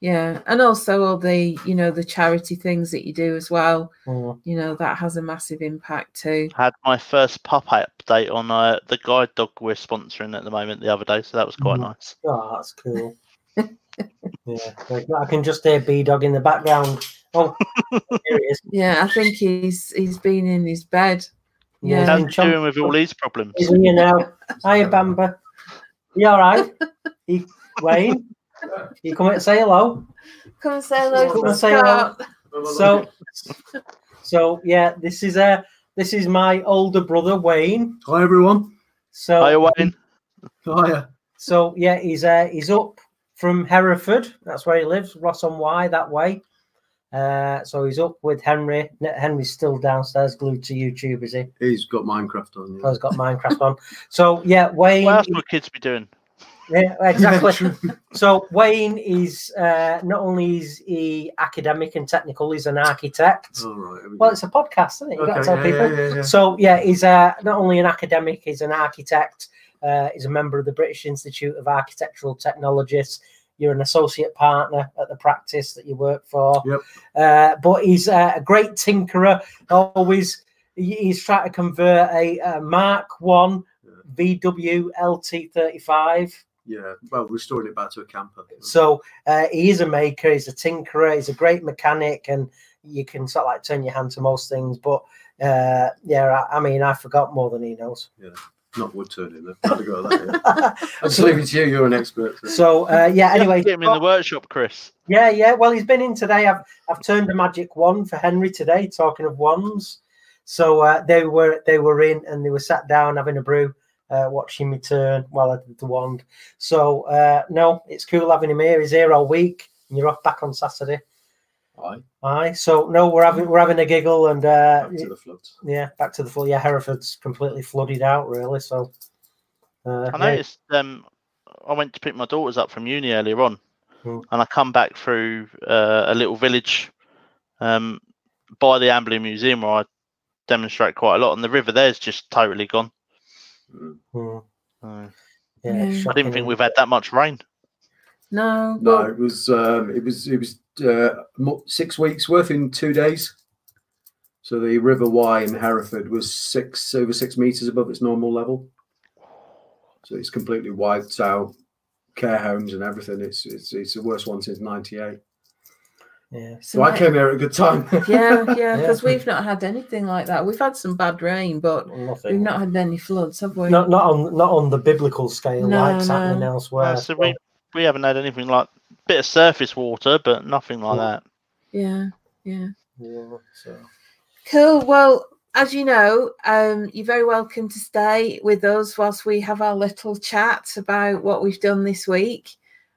Yeah. And also all the, you know, the charity things that you do as well. mm, You know, that has a massive impact too. I Had my first pup update on uh, the guide dog we're sponsoring at the moment the other day, so that was quite Mhm. nice. oh, that's cool. yeah, I can just hear B Dog in the background. Oh, here he is. Yeah, I think he's he's been in his bed. Yeah, Yeah. How's he's doing with all these problems? He's here now. Hiya, Bamba. You all right? You, Wayne? You come and say hello? Come and say hello Come and say hello. So, so yeah, this is uh this is my older brother Wayne. Hi everyone. So, hi Wayne. Hiya. so yeah, he's uh he's up from Hereford. That's where he lives, Ross on Wye, that way. Uh, so he's up with Henry. Henry's still downstairs, glued to YouTube, is he? He's got Minecraft on. Oh, he's got Minecraft on. So yeah, Wayne. What else would kids be doing? Yeah, exactly. so Wayne is uh, not only is he academic and technical, he's an architect. All right. here we Well, go. it's a podcast, isn't it? You got to tell yeah, people. yeah, yeah, yeah. So yeah, he's uh, not only an academic, he's an architect. Uh, he's a member of the British Institute of Architectural Technologists. You're an associate partner at the practice that you work for. Yep. Uh, but he's uh, a great tinkerer. Always, he's trying to convert a, uh Mark One VW LT35. Yeah. Well, restoring it back to a camper. So uh, he is a maker. He's a tinkerer. He's a great mechanic, and you can sort of like turn your hand to most things. But uh, yeah, I, I mean, I forgot more than he knows. Not wood turning. though. Had to go with that. Yeah. I'll just leave it to you. You're an expert. so- So uh, yeah. Anyway, get him in the workshop, Chris. yeah, yeah. Well, he's been in today. I've I've turned a magic wand for Henry today. Talking of wands, so uh, they were they were in and they were sat down having a brew, uh, watching me turn while I did the wand. So uh, no, it's cool having him here. He's here all week, and you're off back on Saturday. Aye. Aye. So no, we're having we're having a giggle and uh, Back to the floods. yeah, back to the full. Yeah, Hereford's completely flooded out, really. So uh, I yeah. noticed um, I went to pick my daughters up from uni earlier on, Hmm. and I come back through uh, a little village um, by the Amberley Museum where I demonstrate quite a lot, and the river there's just totally gone. Mm. Hmm, Uh, yeah, Yeah. I I didn't think we've had that much rain. No, No, well, it was um, it was it was uh, six weeks worth in two days. So the River Wye in Hereford was six over six meters above its normal level. So it's completely wiped out care homes and everything. It's it's it's the worst one since '98. Yeah. So I came here at a good time. yeah, yeah, Yeah. because we've not had anything like that. We've had some bad rain, but Nothing. we've not had any floods, have we? not not on not on the biblical scale No, like no. happening elsewhere. Uh, so we we haven't had anything like bit of surface water, but nothing like that. Yeah, yeah. Yeah, so. Cool. Well, as you know, um, you're very welcome to stay with us whilst we have our little chat about what we've done this week.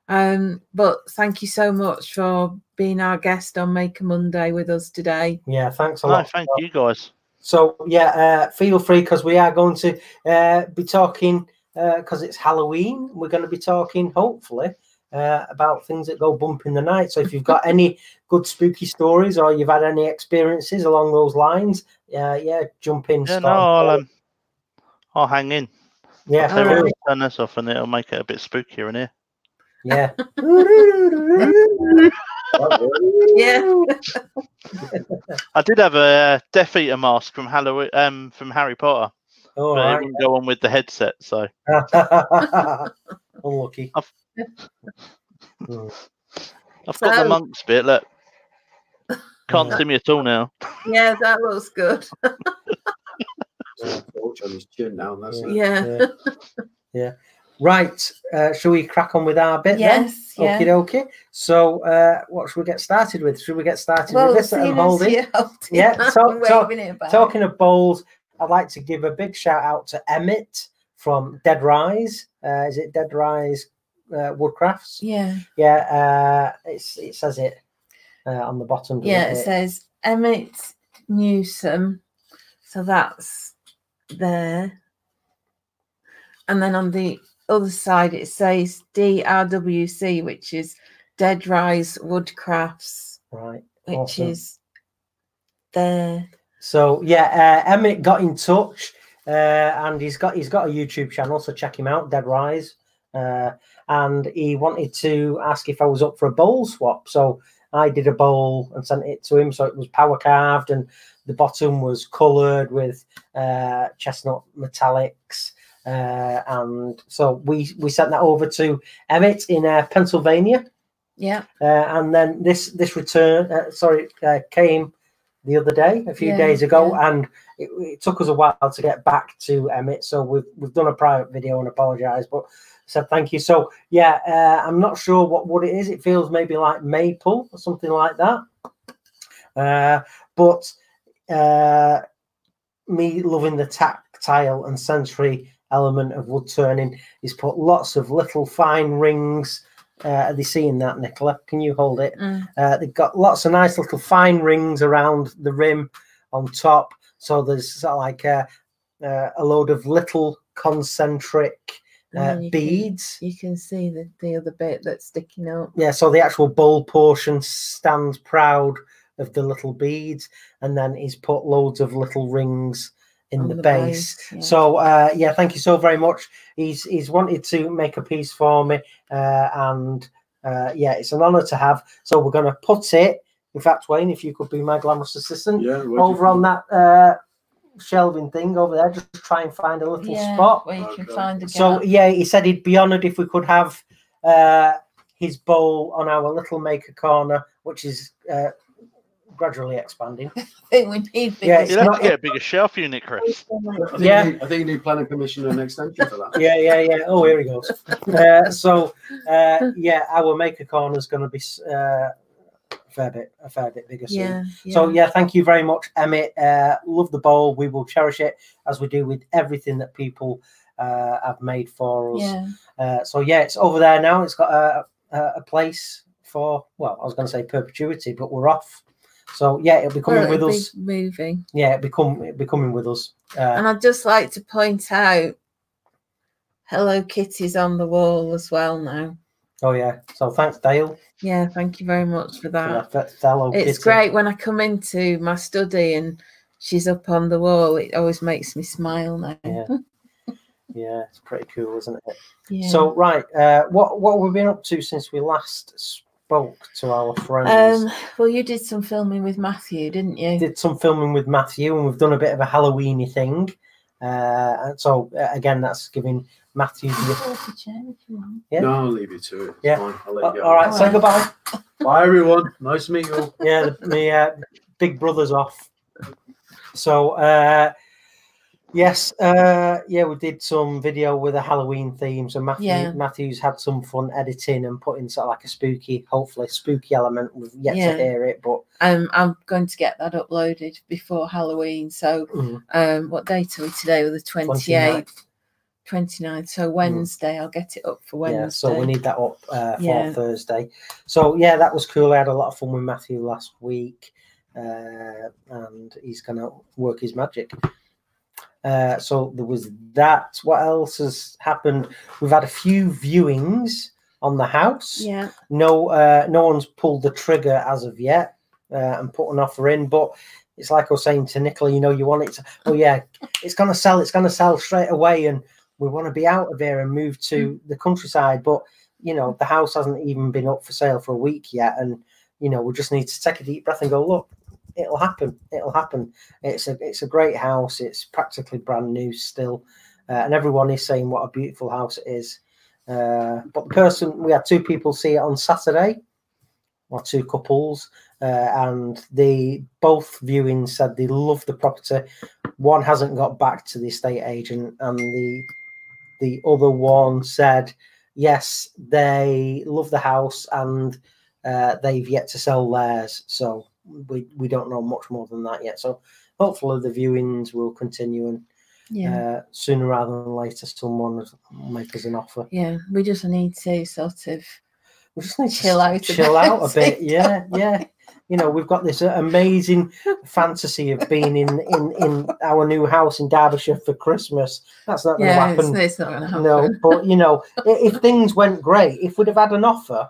Um, but thank you so much for being our guest on Maker Monday with us today. yeah, thanks a No, lot. thank you guys. So yeah, uh, feel free because we are going to uh, be talking because it's Halloween. We're going to be talking hopefully uh, about things that go bump in the night. So if you've got any good spooky stories or you've had any experiences along those lines, uh, yeah, jump in. Yeah, no, I'll um, I'll hang in. yeah, So All we'll right. turn this off, and it'll make it a bit spookier in here. yeah. Yeah. I did have a uh, Death Eater mask from Halloween, um, from Harry Potter, All but it right. wouldn't go on with the headset. So Unlucky. I've- Mm. I've got So- the monks bit. Look, can't see me at all now. Yeah, that looks good. On his chin now, and that's it. Yeah. Yeah. yeah. Right. Uh, shall we crack on with our bit then? Yes. Yeah. Okay, okay. So, uh, what should we get started with? Should we get started Well, with this that I'm holding? Yeah, that talk- talk- about. Talking of bowls, I'd like to give a big shout out to Emmett from Dead Rise. Uh, is it Dead Rise uh, Woodcrafts? Yeah. Yeah, uh, it's, it says it uh, on the bottom. Yeah, it says Emmett Newsom. So that's there. And then on the other side, it says DRWC, which is Dead Rise Woodcrafts, Right. which Awesome. is there. So yeah, uh, Emmett got in touch, uh, and he's got he's got a YouTube channel, so check him out, Dead Rise. Uh, and he wanted to ask if I was up for a bowl swap. So I did a bowl and sent it to him. So it was power carved, and the bottom was coloured with uh, chestnut metallics. Uh, and so we we sent that over to Emmett in uh, Pennsylvania. Yeah. Uh, and then this this return, uh, sorry, uh, came the other day, a few Yeah, days ago, yeah. and it, it took us a while to get back to Emmett. So we've we've done a private video and apologise, but said thank you. So yeah, uh, I'm not sure what what it is. It feels maybe like maple or something like that. Uh, but uh, me loving the tactile and sensory element of wood turning is put lots of little fine rings Uh, are they seeing that, Nicola? Can you hold it? Mm. Uh, they've got lots of nice little fine rings around the rim on top. So there's sort of like a, uh, a load of little concentric uh, you can- beads. You can see the, the other bit that's sticking out. Yeah, so the actual bowl portion stands proud of the little beads, and then he's put loads of little rings in on the, base. yeah. So uh, yeah, thank you so very much. He's he's wanted to make a piece for me, uh, and uh, yeah, it's an honour to have. So we're going to put it. In fact, Wayne, if you could be my glamorous assistant, Yeah. over on that uh, shelving thing over there, just try and find a little yeah, spot. where you can find a So gap. yeah, he said he'd be honoured if we could have uh, his bowl on our little maker corner, which is uh, gradually expanding. I think we need Yeah, bigger it's You'll have not- to get a bigger shelf unit, Chris. I Yeah. Need, I think you need planning permission and extension for that. Yeah, yeah, yeah. Oh, here he goes. Uh, so uh, yeah, our maker corner is going to be uh, a fair bit, a fair bit bigger soon. yeah, yeah. So yeah, thank you very much, Emmett. Uh, love the bowl. We will cherish it as we do with everything that people uh, have made for us. yeah. Uh, so yeah, it's over there now. It's got a, a, a place for well, I was going to say perpetuity, but we're off. So yeah, it'll be coming Well, with it'll be us. moving. Yeah, it'll be, come, it'll be coming with us. Uh, And I'd just like to point out Hello Kitty's on the wall as well now. oh yeah. So thanks, Dale. Yeah, thank you very much for for that. that fe- fellow It's kitty. great when I come into my study and she's up on the wall. It always makes me smile now. Yeah. Yeah, it's pretty cool, isn't it? Yeah. So right, uh, what what have we been up to since we last spoke to our friends? um, well, you did some filming with Matthew, didn't you? did some filming with Matthew, and we've done a bit of a Halloweeny thing. Uh, and so uh, again, that's giving Matthew the. Walk a chair if you want. Yeah. No, I'll leave you to it. It's Yeah. fine. I'll let you Uh, go. all right, say Alright. goodbye. Bye, everyone. Nice to meet you all. Yeah, the, the uh, big brother's off. So uh, yes, uh, yeah, we did some video with a Halloween theme. So Matthew Yeah. Matthew's had some fun editing and putting sort of like a spooky, hopefully spooky element. We've yet Yeah. to hear it, but Um, I'm going to get that uploaded before Halloween. So, mm, um, what date are we today? Well, the 28th, 29th. So, Wednesday, I'll get it up for Wednesday. Mm. Yeah, so we need that up uh, for Yeah. Thursday. So yeah, that was cool. I had a lot of fun with Matthew last week, uh, and he's gonna work his magic. Uh, so there was that. What else has happened? We've had a few viewings on the house. Yeah, No, uh, no one's pulled the trigger as of yet uh, and put an offer in, but. It's like I was saying to Nicola, you know, you want it to, oh yeah, it's going to sell, it's going to sell straight away. And we want to be out of here and move to the countryside. But, you know, the house hasn't even been up for sale for a week yet. And, you know, we just need to take a deep breath and go, look, it'll happen. It'll happen. It's a, it's a great house. It's practically brand new still. Uh, and everyone is saying what a beautiful house it is. Uh, but the person, we had two people see it on Saturday, or two couples, uh, and they both viewings said they love the property. One hasn't got back to the estate agent, and the the other one said yes, they love the house and uh, they've yet to sell theirs. So we we don't know much more than that yet. So hopefully the viewings will continue and yeah, uh, sooner rather than later someone will make us an offer. yeah. We just need to sort of We just need Chill to out a chill bit. out a bit. Yeah, yeah. You know, we've got this uh, amazing fantasy of being in, in, in our new house in Derbyshire for Christmas. That's not going to yeah, it's, happen. it's not going to happen. No, but you know, if things went great, if we'd have had an offer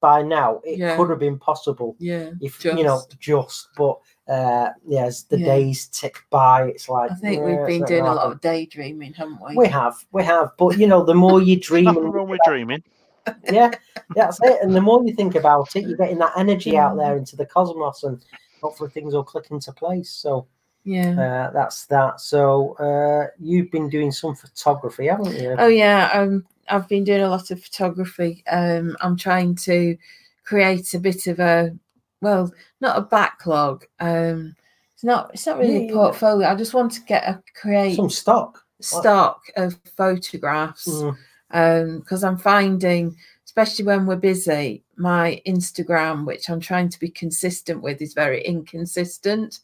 by now, it Yeah. could have been possible. Yeah, If you know, just. just but uh, yeah, as the Yeah. days tick by, it's like I think yeah, we've been doing gonna a lot of daydreaming, haven't we? We have, we have, but you know, the more you dream, Nothing and wrong with dreaming. yeah, that's it. And the more you think about it, you're getting that energy out there into the cosmos, and hopefully things will click into place. So yeah. uh, that's that. So uh, you've been doing some photography, haven't you? Oh yeah, um, I've been doing a lot of photography. Um, I'm trying to create a bit of a, well, not a backlog. Um, it's not. It's not really Yeah, a yeah. portfolio. I just want to get a create Some stock. stock of photographs Mm, because I'm finding, especially when we're busy, my Instagram, which I'm trying to be consistent with, is very inconsistent.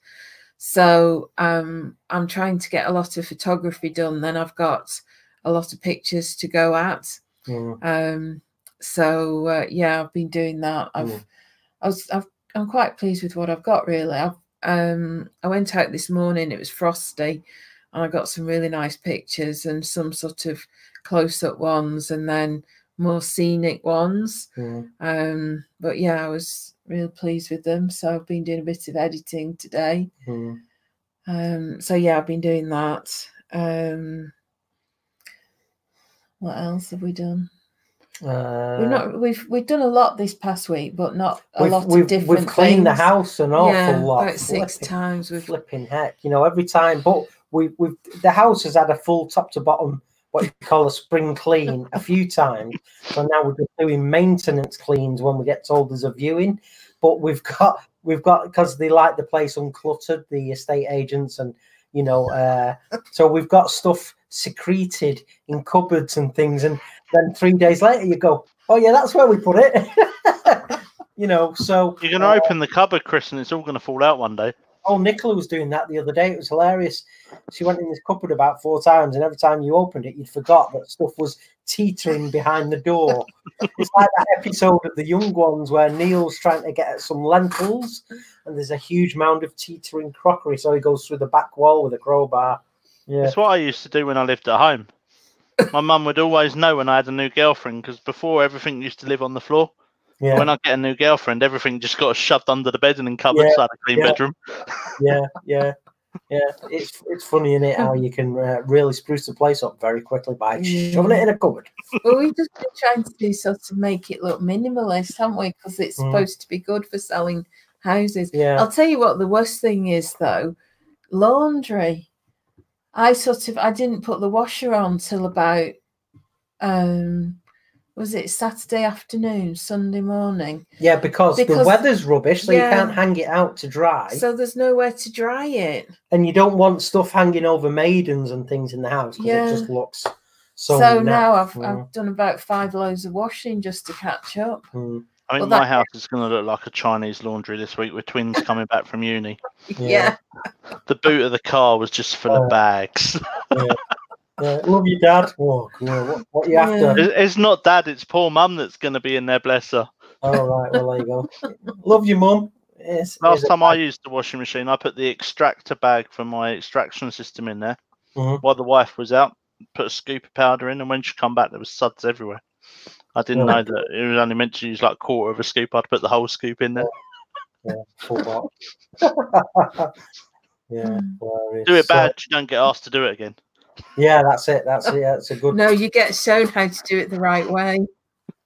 So um, I'm trying to get a lot of photography done. Then I've got a lot of pictures to go at. mm. Um, so uh, yeah, I've been doing that. I've, Mm. I was, I've, I'm quite pleased with what I've got. Really, I've, um, I went out this morning. It was frosty, and I got some really nice pictures and some sort of close-up ones, and then more scenic ones. Mm. Um, but yeah, I was real pleased with them. So I've been doing a bit of editing today. Mm. Um, so yeah, I've been doing that. Um, what else have we done? Uh, We've not we've we've done a lot this past week, but not a lot we've, of different. Things. We've cleaned the house an awful yeah, lot. about six Flipping- times. We've flipping heck, you know, every time. But we we've the house has had a full top to bottom what you call a spring clean a few times. So now we're just doing maintenance cleans when we get told there's a viewing. But we've got we've got because they like the place uncluttered, the estate agents and you know, uh, so we've got stuff secreted in cupboards and things, and then three days later you go, oh yeah, that's where we put it. you know, so You're going to uh, open the cupboard, Chris, and it's all going to fall out one day. Oh, Nicola was doing that the other day. It was hilarious. She went in this cupboard about four times, and every time you opened it, you'd forgot that stuff was teetering behind the door. it's like that episode of The Young Ones where Neil's trying to get at some lentils, and there's a huge mound of teetering crockery, so he goes through the back wall with a crowbar. Yeah, It's what I used to do when I lived at home. My mum would always know when I had a new girlfriend because before everything used to live on the floor. Yeah, When I get a new girlfriend, everything just got shoved under the bed and in cupboards. Yeah, so I a clean yeah. bedroom. yeah, yeah. Yeah, it's it's funny, in it, how you can uh, really spruce the place up very quickly by shoving it in a cupboard. well, we've just been trying to do sort of make it look minimalist, haven't we? Because it's Mm. supposed to be good for selling houses. Yeah, I'll tell you what the worst thing is though, laundry. I sort of I didn't put the washer on till about um was it Saturday afternoon, Sunday morning. yeah, because, the weather's rubbish, so yeah. you can't hang it out to dry. So there's nowhere to dry it. and you don't want stuff hanging over maidens and things in the house because Yeah. it just looks So, so. now I've Mm. I've done about five loads of washing just to catch up. Mm, I think Well, my that- house is going to look like a Chinese laundry this week with twins coming back from uni. Yeah. The boot of the car was just full Oh. of bags. yeah, love you, Dad. Oh, come what, what you Yeah. after? It's not dad, it's poor mum that's going to be in there, bless her. All right, well there you go. love you, Mum. Yes, Last is time I used the washing machine, I put the extractor bag for my extraction system in there Mhm. while the wife was out. Put a scoop of powder in, and when she come back, there was suds everywhere. I didn't Yeah. know that it was only meant to use like a quarter of a scoop. I'd put the whole scoop in there. yeah, full box. yeah, Mm. Do it So- bad, you don't get asked to do it again. Yeah, that's it. That's it. That's a good. No, you get shown how to do it the right way.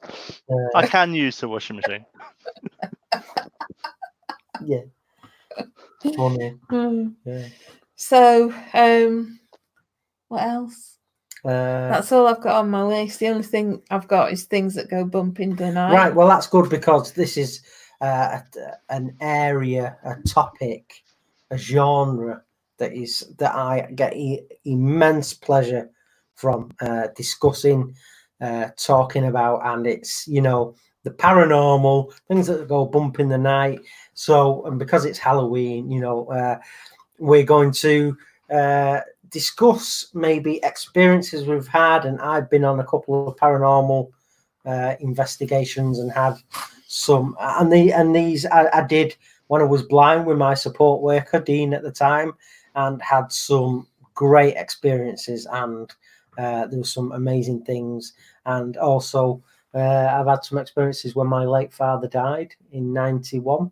uh, I can use the washing machine. yeah. Funny. Hmm. Yeah. So, um, what else? Uh, That's all I've got on my list. The only thing I've got is things that go bump in the night. Right. Well, that's good because this is uh, a- an area, a topic, a genre that is that I get e- immense pleasure from uh, discussing, uh, talking about, and it's you know the paranormal things that go bump in the night. So, and because it's Halloween, you know, uh, we're going to uh, discuss maybe experiences we've had, and I've been on a couple of paranormal uh, investigations and had some and the and these I, I did when I was blind with my support worker Dean at the time and had some great experiences and uh, there were some amazing things and also uh, I've had some experiences when my late father died in 91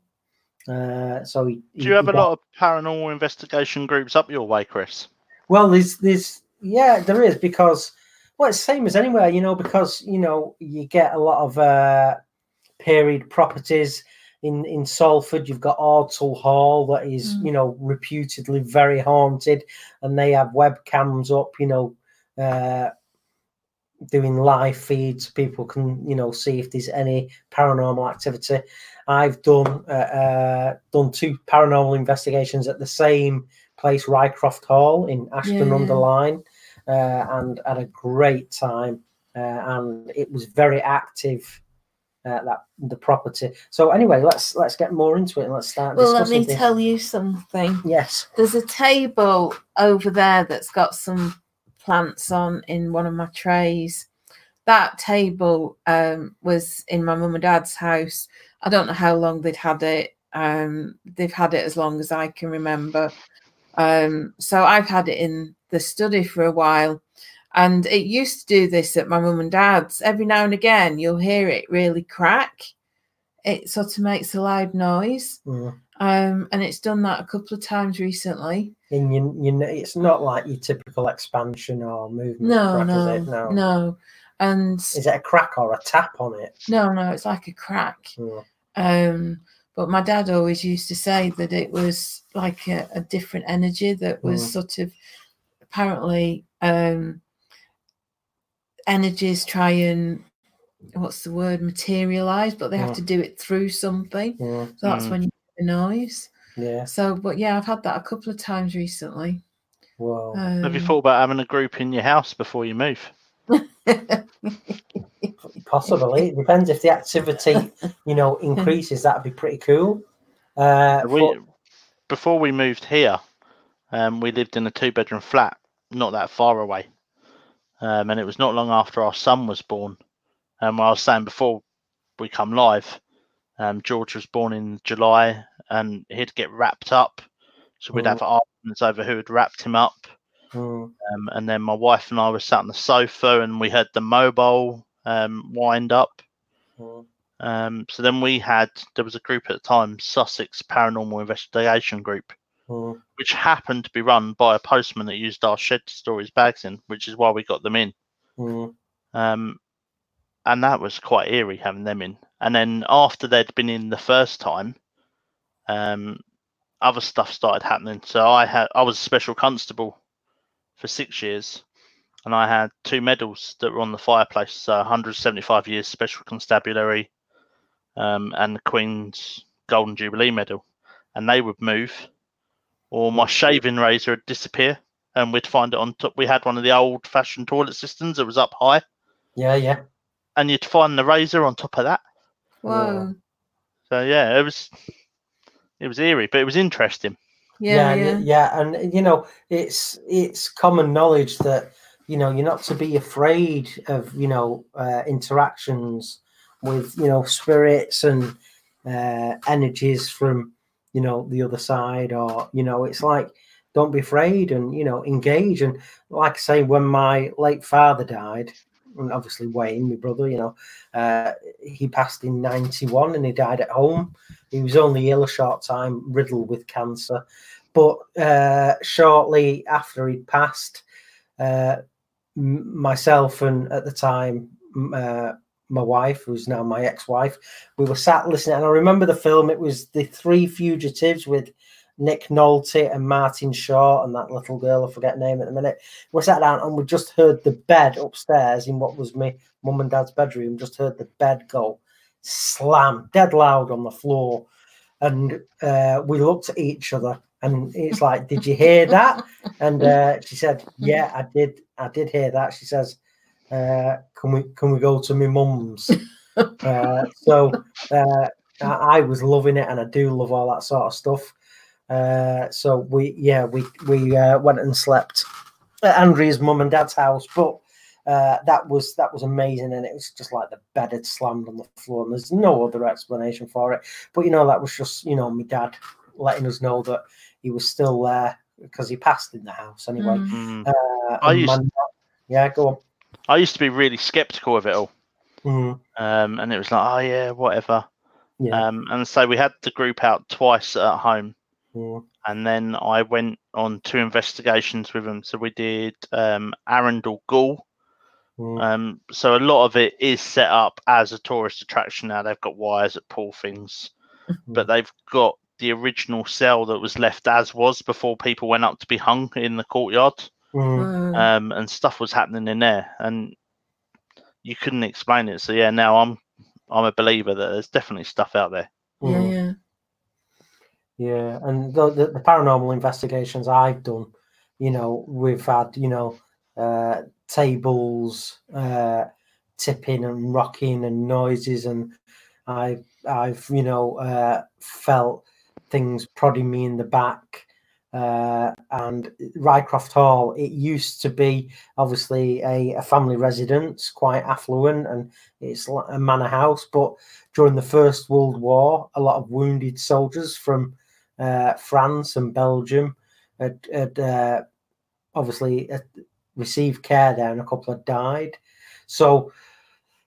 uh, so he, Do you have a lot of paranormal investigation groups up your way, Chris? well, there's there's yeah, there is because well, it's same as anywhere, you know, because you know you get a lot of uh, period properties in in Salford. You've got Ordsall Hall that is Mm. you know reputedly very haunted, and they have webcams up, you know. Uh, doing live feeds people can you know see if there's any paranormal activity i've done uh, uh done two paranormal investigations at the same place rycroft hall in ashton Yeah. under Lyne, uh, and had a great time uh, and it was very active uh, that the property so anyway let's let's get more into it and let's start Well, let me things. tell you something. yes There's a table over there that's got some plants on in one of my trays. that table um, was in my mum and dad's house. I don't know how long they'd had it. Um, they've had it as long as I can remember. Um, so I've had it in the study for a while. And it used to do this at my mum and dad's. Every now and again, you'll hear it really crack. It sort of makes a loud noise. Mm. Um, and it's done that a couple of times recently. And you, you know, it's not like your typical expansion or movement. No, crack, no, is it? no, no. And Is it a crack or a tap on it? no, no, it's like a crack. Mm. Um, but my dad always used to say that it was like a, a different energy that was Mm. sort of apparently um, energies try and what's the word materialize, but they have Mm. to do it through something. Mm. So that's Mm. when you hear the noise. Yeah. So, but yeah, I've had that a couple of times recently. Well, Have you Um, thought about having a group in your house before you move? possibly. It depends if the activity, you know, increases. That'd be pretty cool. Uh, we but- before we moved here, um, we lived in a two bedroom flat, not that far away. Um, and it was not long after our son was born. And I was saying before we come live, um, George was born in July and he'd get wrapped up. So we'd Mm. have arguments over who had wrapped him up. Mm, Um, and then my wife and I were sat on the sofa and we heard the mobile um, wind up. mm, Um, so then we had there was a group at the time, Sussex Paranormal Investigation Group, mm, which happened to be run by a postman that used our shed to store his bags in, which is why we got them in. mm, Um, and that was quite eerie having them in. And then after they'd been in the first time, um, other stuff started happening. So I had I was a special constable for six years, and I had two medals that were on the fireplace. So 175 years special constabulary, um, and the Queen's Golden Jubilee medal, and they would move, or my shaving razor would disappear, and we'd find it on top. We had one of the old-fashioned toilet systems that was up high yeah, yeah. and you'd find the razor on top of that. Whoa. So yeah, it was it was eerie, but it was interesting. Yeah, yeah, yeah. yeah, and you know, it's it's common knowledge that you know you're not to be afraid of you know uh, interactions with you know spirits and uh, energies from you know the other side, or you know, it's like don't be afraid and you know engage. And like I say, when my late father died, and obviously Wayne, my brother, you know, uh, he passed in '91 and he died at home. He was only ill a short time, riddled with cancer. But uh, shortly after he'd passed, uh, myself and at the time uh, my wife, who's now my ex-wife, we were sat listening. And I remember the film. It was the Three Fugitives with Nick Nolte and Martin Shaw and that little girl. I forget name at the minute. We sat down and we just heard the bed upstairs in what was my mum and dad's bedroom. Just heard the bed go slam dead loud on the floor, and uh, we looked at each other. And it's like, did you hear that? And uh, she said, "Yeah, I did. I did hear that." She says, uh, "Can we can we go to my mum's?" uh, so uh, I, I was loving it, and I do love all that sort of stuff. Uh, so we yeah we we uh, went and slept at Andrea's mum and dad's house, but uh, that was that was amazing, and it was just like the bed had slammed on the floor, and there's no other explanation for it. But you know that was just you know my dad letting us know that he was still there because he passed in the house anyway. Mm. Mm. Uh, I used- my- yeah, go on. I used to be really skeptical of it all, Mm, um, and it was like, oh yeah, whatever. yeah. Um, and so we had the group out twice at home, mm, and then I went on two investigations with them. So we did um, Arundel Ghoul. mm, Um, so a lot of it is set up as a tourist attraction now. They've got wires that pull things, but they've got the original cell that was left as was before people went up to be hung in the courtyard. Mm. Um, and stuff was happening in there, and you couldn't explain it. So yeah, now I'm I'm a believer that there's definitely stuff out there. yeah, mm. yeah. Yeah, and the, the, the paranormal investigations I've done, you know, we've had, you know, uh, tables uh, tipping and rocking and noises, and I've, I've, you know, uh, felt things prodding me in the back. Uh, and Rycroft Hall, it used to be obviously a, a family residence, quite affluent, and it's a manor house. But during the First World War, a lot of wounded soldiers from uh, France and Belgium had, had uh, obviously uh, received care there, and a couple had died. So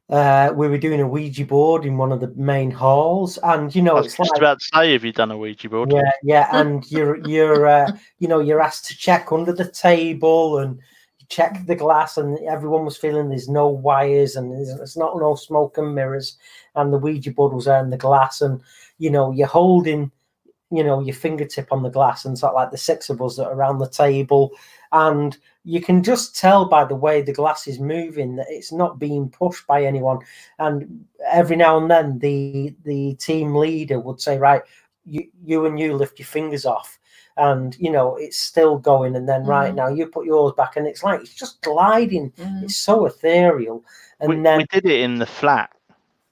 uh, we were doing a Ouija board in one of the main halls, and you know, I was it's just like about to say, have you done a Ouija board? yeah, yeah, and you're you're uh, you know you're asked to check under the table and you check the glass, and everyone was feeling there's no wires and there's, there's not no smoke and mirrors, and the Ouija board was there in the glass, and you know you're holding you know your fingertip on the glass, and sort of like the six of us that are around the table, and you can just tell by the way the glass is moving that it's not being pushed by anyone, and every now and then the the team leader would say, right you, you and you lift your fingers off. And you know it's still going. And then right Mhm. now you put yours back. And it's like it's just gliding. Mm. it's so ethereal. And we, then we did it in the flat,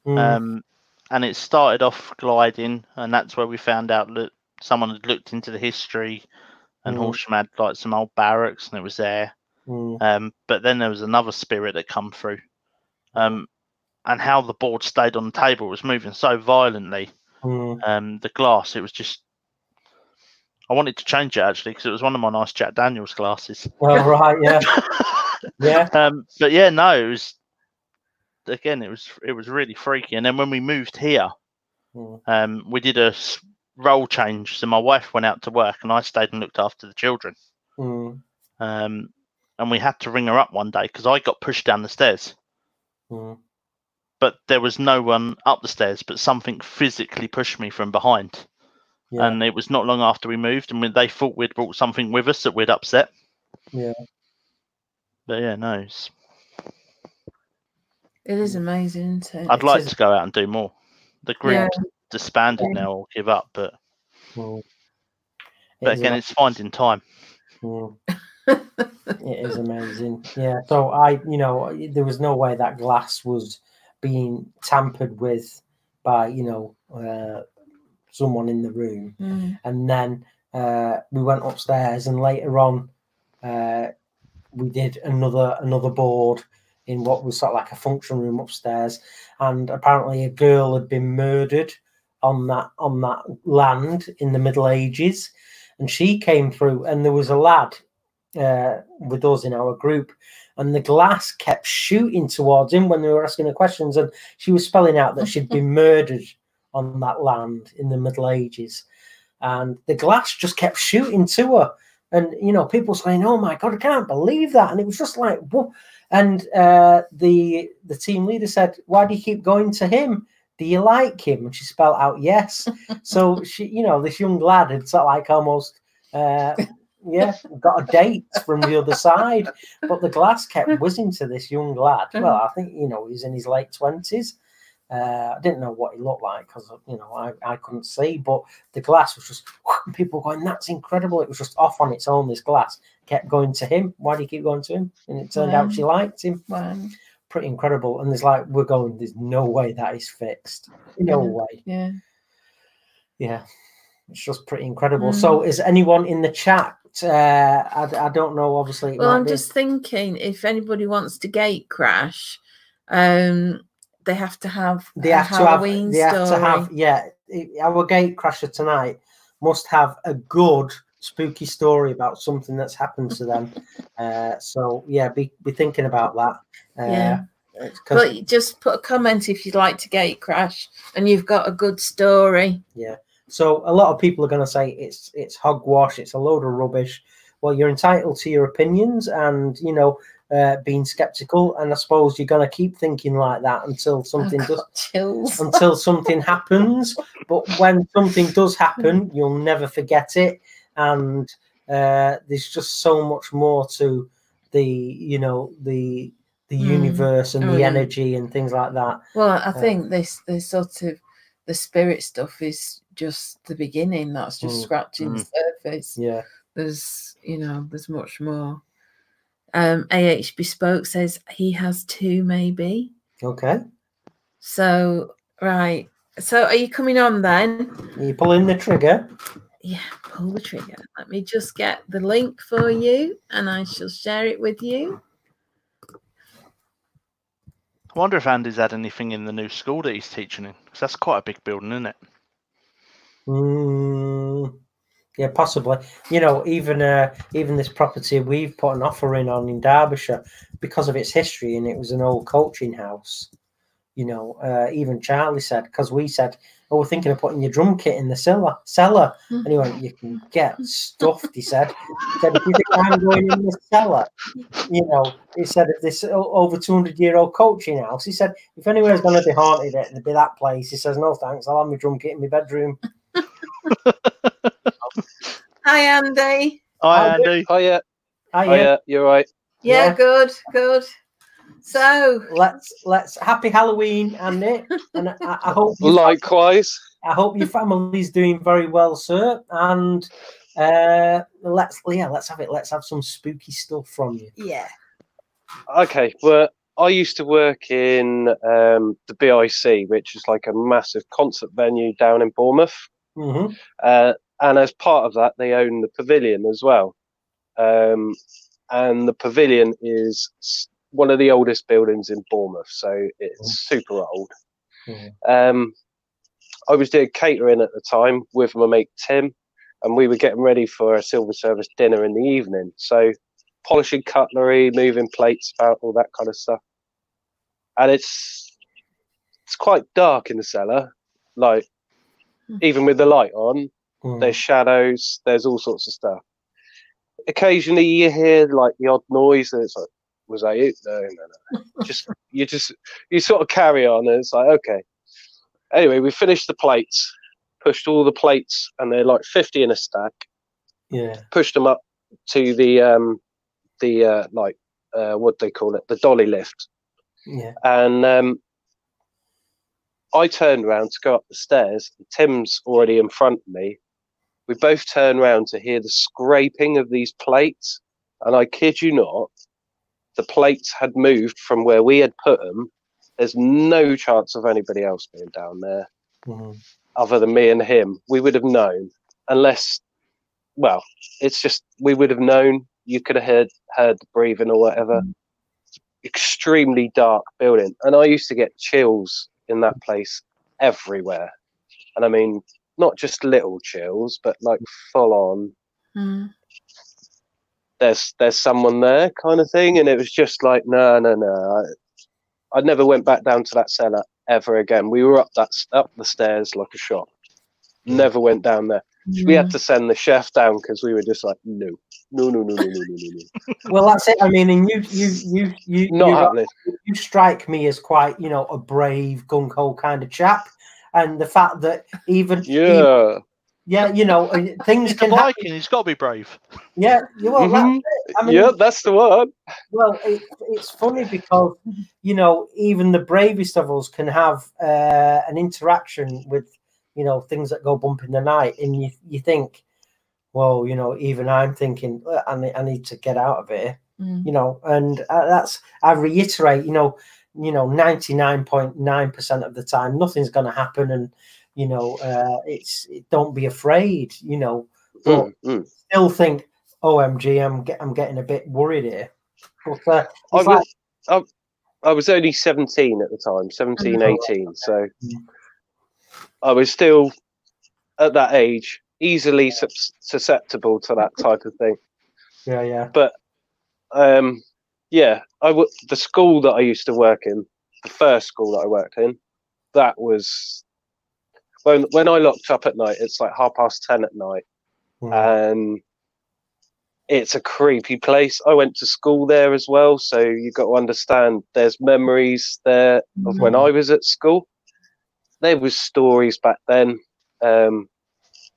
mm, um, and it started off gliding, and that's where we found out that someone had looked into the history, and Mm. Horsham had like some old barracks, and it was there. mm, Um, but then there was another spirit that come through, um, and how the board stayed on the table was moving so violently. mm, Um, the glass, it was just. I wanted to change it actually because it was one of my nice Jack Daniels glasses. well right yeah yeah um, but yeah, no, it was again, it was it was really freaky. And then when we moved here, mm, um, we did a role change. So my wife went out to work, and I stayed and looked after the children. mm, Um, and we had to ring her up one day because I got pushed down the stairs, mm. but there was no one up the stairs. But something physically pushed me from behind, yeah and it was not long after we moved, and we, they thought we'd brought something with us that we'd upset. Yeah. But yeah, no, it's, It is amazing, isn't it? I'd It like is- to go out and do more. The group Yeah. disbanded Yeah. now or give up, but mm. but It is again, ama- it's finding time. mm. it is amazing yeah so i you know there was no way that glass was being tampered with by you know uh, someone in the room Mm. and then uh, we went upstairs and later on uh, we did another another board in what was sort of like a function room upstairs and apparently a girl had been murdered on that on that land in the middle ages. And she came through and there was a lad uh, with us in our group and the glass kept shooting towards him when they were asking her questions and she was spelling out that she'd been murdered on that land in the middle ages. And the glass just kept shooting to her. And you know people saying oh my god i can't believe that. And it was just like what and uh, the the team leader said why do you keep going to him? Do you like him? And she spelled out yes. So she you know this young lad had sort of like almost uh, yeah got a date from the other side. But the glass kept whizzing to this young lad. Well i think you know he's in his late 20s uh, I didn't know what he looked like because you know I, I couldn't see, but the glass was just people going, "That's incredible!" It was just off on its own. This glass kept going to him. Why do you keep going to him? And it turned out she liked him. Wow. Pretty incredible. And there's like we're going. There's no way that is fixed. No Yeah. way. Yeah. Yeah, it's just pretty incredible. So, is anyone in the chat? Uh, I, I don't know. Obviously, Well, I'm be- just thinking if anybody wants to gate crash, um, they have to have they have to have Halloween they have story. to have yeah our gatecrasher tonight must have a good spooky story about something that's happened to them uh so yeah be, be thinking about that uh, Yeah. But just put a comment if you'd like to gate crash and you've got a good story. yeah so a lot of people are going to say it's it's hogwash it's a load of rubbish well you're entitled to your opinions and you know uh, being skeptical and i suppose you're going to keep thinking like that until something I've does chills. until something happens. But when something does happen, you'll never forget it. And uh, there's just so much more to the, you know, the the Mm. universe and Oh, the yeah. energy and things like that. Well, I Uh, think this this sort of the spirit stuff is just the beginning. That's just Mm, scratching the surface. Yeah. There's you know there's much more. Um, Ah Bespoke says he has two, maybe. Okay. So right. So are you coming on then? Are you pulling the trigger? yeah, pull the trigger. Let me just get the link for you and I shall share it with you. I wonder if Andy's had anything in the new school that he's teaching in, because that's quite a big building, isn't it? Mm, yeah, possibly. You know, even uh, even this property we've put an offer in on in Derbyshire because of its history, and it was an old coaching house. You know, uh, even Charlie said because we said, "Oh, we're thinking of putting your drum kit in the cellar." Cellar, and he went, "You can get stuffed." He said, he said "If you think I'm going in the cellar, you know," he said, "If this over 200 year old coaching house," he said, "If anywhere's going to be haunted, it'd be that place." He says, "No thanks, I'll have my drum kit in my bedroom." Hi, Andy. Hi, Andy. Andy. Yeah, Ah, oh yeah, you're right. Yeah, Yeah. good, good. So, let's let's happy Halloween, Andy, and I, I hope you, Likewise. I hope your family's doing very well, sir. And uh, let's yeah, let's have it. Let's have some spooky stuff from you. yeah. Okay, well, I used to work in um, the BIC, which is like a massive concert venue down in Bournemouth. hmm Uh, and as part of that, they own the pavilion as well. Um, and the pavilion is one of the oldest buildings in Bournemouth, so it's super old. Mhm. Um, I was doing catering at the time with my mate Tim, and we were getting ready for a silver service dinner in the evening. So polishing cutlery, moving plates about, all that kind of stuff. And it's it's quite dark in the cellar, like Hmm. even with the light on, Mm. there's shadows, there's all sorts of stuff. Occasionally you hear like the odd noise and it's like, was that you? No, no, no. just you just you sort of carry on and it's like, okay. Anyway, we finished the plates, pushed all the plates and they're like 50 in a stack, Yeah. pushed them up to the um the uh like uh what do they call it? The dolly lift. Yeah. And um I turned around to go up the stairs. Tim's already in front of me. We both turn around to hear the scraping of these plates. And I kid you not, the plates had moved from where we had put them. There's no chance of anybody else being down there Mhm. other than me and him. We would have known, unless, well, it's just we would have known. You could have heard heard the breathing or whatever. Extremely dark building, and I used to get chills in that place everywhere. And I mean, not just little chills, but like full on. Mm. There's there's someone there kind of thing, and it was just like no no no. I, I never went back down to that cellar ever again. We were up that up the stairs like a shot. Never went down there. We had to send the chef down because we were just like no no no no no no no no no. Well, that's it. I mean, and you, you, you, you, not you, happening. you strike me as quite, you know, a brave, gung ho kind of chap. And the fact that even, even- Yeah. yeah, you know, things He's the can happen. Viking. He's got to be brave. Yeah, yeah, well, that's Mhm. it. I mean, yeah, that's the word. Well, it, it's funny because you know even the bravest of us can have uh, an interaction with you know things that go bump in the night, and you you think, well, you know, even I'm thinking "Uh, I need, I need to get out of here, Mm. you know, and uh, that's I reiterate, you know, you know, ninety nine point nine percent of the time, nothing's going to happen, and you know, uh, it's don't be afraid, you know, but Mm, mm. still think, OMG, I'm get, I'm getting a bit worried here. But uh, I it's like, was, I, I was only 17 at the time, 17, Oh, 18. So Mm. I was still at that age, easily sus- susceptible to that type of thing. yeah, yeah, but Um, yeah, I w- the school that I used to work in, the first school that I worked in, that was when when I locked up at night. It's like half past ten at night, Mm. and it's a creepy place. I went to school there as well, so you got to understand. There's memories there of when I was at school. There was stories back then. Um,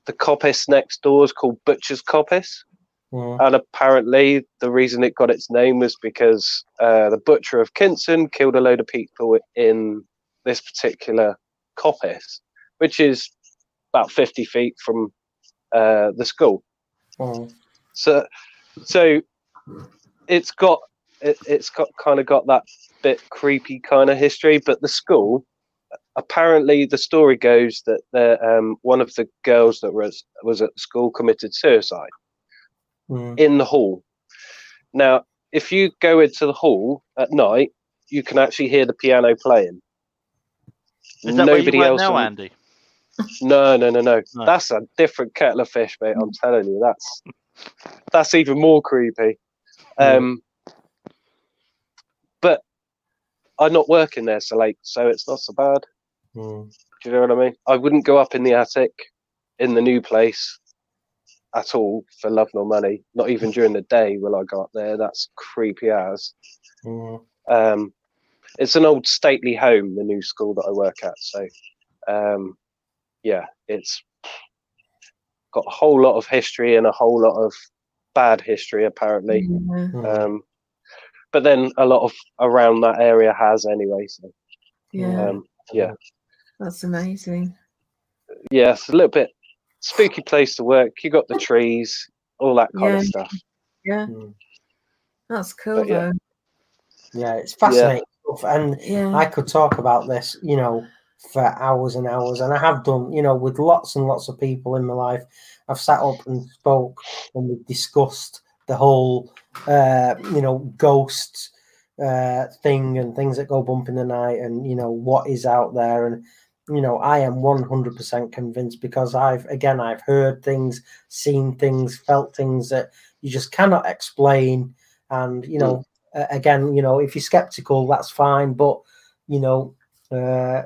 the coppice next door is called Butcher's Coppice Mm. and apparently the reason it got its name was because uh, the butcher of Kinson killed a load of people in this particular coppice, which is about 50 feet from uh, the school. Mm. So, so it's got it, it's got kind of got that bit creepy kind of history, but the school, apparently the story goes that the um, one of the girls that was was at school committed suicide Mm. in the hall. Now, if you go into the hall at night, you can actually hear the piano playing. Is that where you Nobody else. now, on- Andy? No, no, no, no, No. That's a different kettle of fish, mate. I'm telling you, that's that's even more creepy. Um, but I'm not working there so late, so it's not so bad. Mm. Do you know what I mean? I wouldn't go up in the attic in the new place at all for love nor money. Not even during the day will I go up there. That's creepy as. Mm. Um, it's an old stately home, the new school that I work at. So, um, yeah, it's got a whole lot of history and a whole lot of bad history, apparently. Yeah. Mm. Um, but then a lot of around that area has anyway. So, yeah, um, yeah, that's amazing. yeah, a little bit spooky place to work. You got the trees, all that kind of stuff. Yeah, Mm. that's cool But yeah. though. Yeah, it's fascinating stuff. And Yeah, I could talk about this, you know, for hours and hours, and I have done, you know, with lots and lots of people in my life. I've sat up and spoke, and we've discussed the whole, uh, you know, ghost uh, thing and things that go bump in the night, and you know what is out there, and you know, I am one hundred percent convinced because I've again I've heard things, seen things, felt things that you just cannot explain, and you know, uh, again, you know, if you're skeptical, that's fine, but you know, uh,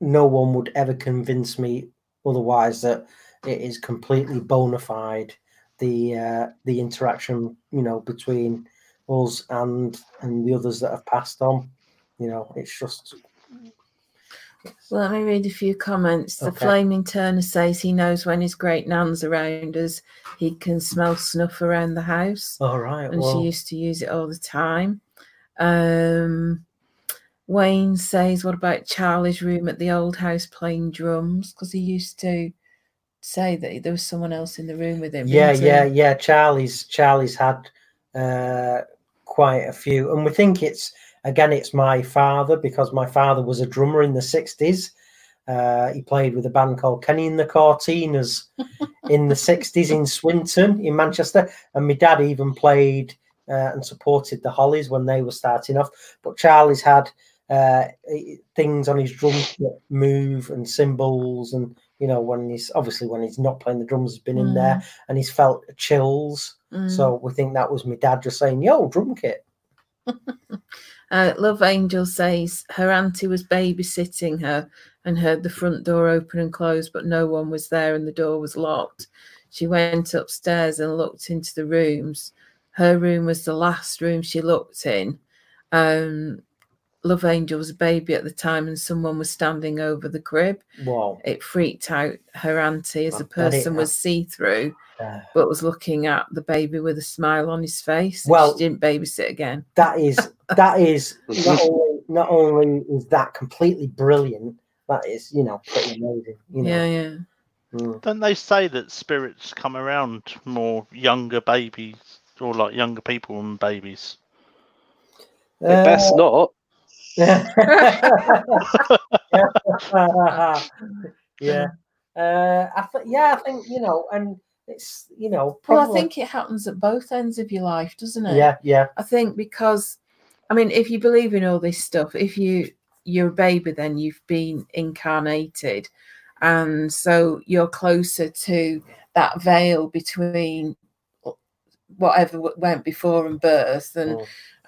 no one would ever convince me otherwise that it is completely bona fide the uh, the interaction, you know, between us and and the others that have passed on. You know, it's just let me read a few comments. The Okay. Flaming Turner says he knows when his great nan's around us, he can smell snuff around the house, all right. and well, she used to use it all the time. Um, Wayne says, "What about Charlie's room at the old house playing drums? Because he used to say that there was someone else in the room with him." yeah, yeah, yeah. Charlie's Charlie's had uh, quite a few, and we think it's again it's my father because my father was a drummer in the sixties. Uh, he played with a band called Kenny and the Cortinas in the sixties in Swinton in Manchester, and my dad even played uh, and supported the Hollies when they were starting off. But Charlie's had uh, things on his drum that move and cymbals, and you know when he's obviously when he's not playing the drums, has been in there, and he's felt chills. Mm. So we think that was my dad just saying, "Yo, drum kit." Uh, Love Angel says her auntie was babysitting her and heard the front door open and close, but no one was there and the door was locked. She went upstairs and looked into the rooms. Her room was the last room she looked in. Um, Love Angel was a baby at the time and someone was standing over the crib. Wow. It freaked out her auntie as I the person was see through, Uh, but was looking at the baby with a smile on his face. Well- she didn't babysit again. that is that is not only not only is that completely brilliant. That is, you know, pretty amazing. You know. Yeah, yeah. Mm. Don't they say that spirits come around more younger babies or like younger people and babies? They best not. Uh, yeah. Uh, I th- yeah, I think you know, and it's you know, Well, I think it happens at both ends of your life, doesn't it? yeah, yeah, I think because, I mean, if you believe in all this stuff, if you you're a baby, then you've been incarnated, and so you're closer to that veil between whatever went before and birth, and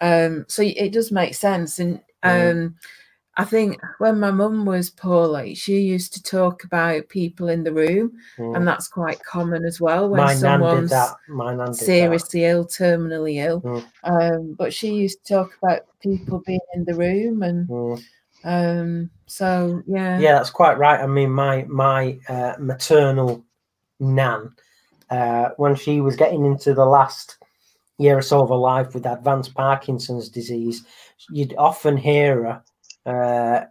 Mm. um, so it does make sense. And. Um, I think when my mum was poorly, she used to talk about people in the room, Mm. and that's quite common as well when my nan did someone's that. My nan did that. seriously ill, terminally ill. Mm. Um, but she used to talk about people being in the room, and Mm. um, so yeah, Yeah, that's quite right. I mean, my my uh, maternal nan, uh, when she was getting into the last year or so of her life with advanced Parkinson's disease, you'd often hear her uh,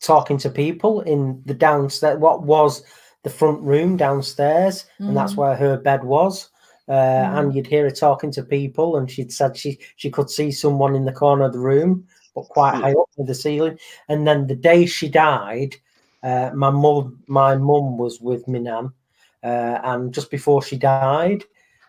talking to people in the downstairs. What was the front room downstairs, and that's Mhm. where her bed was. Uh, Mm. And you'd hear her talking to people, and she'd said she she could see someone in the corner of the room, but quite Hmm. high up with the ceiling. And then the day she died, uh, my mum, my mum was with me nan, uh, and just before she died,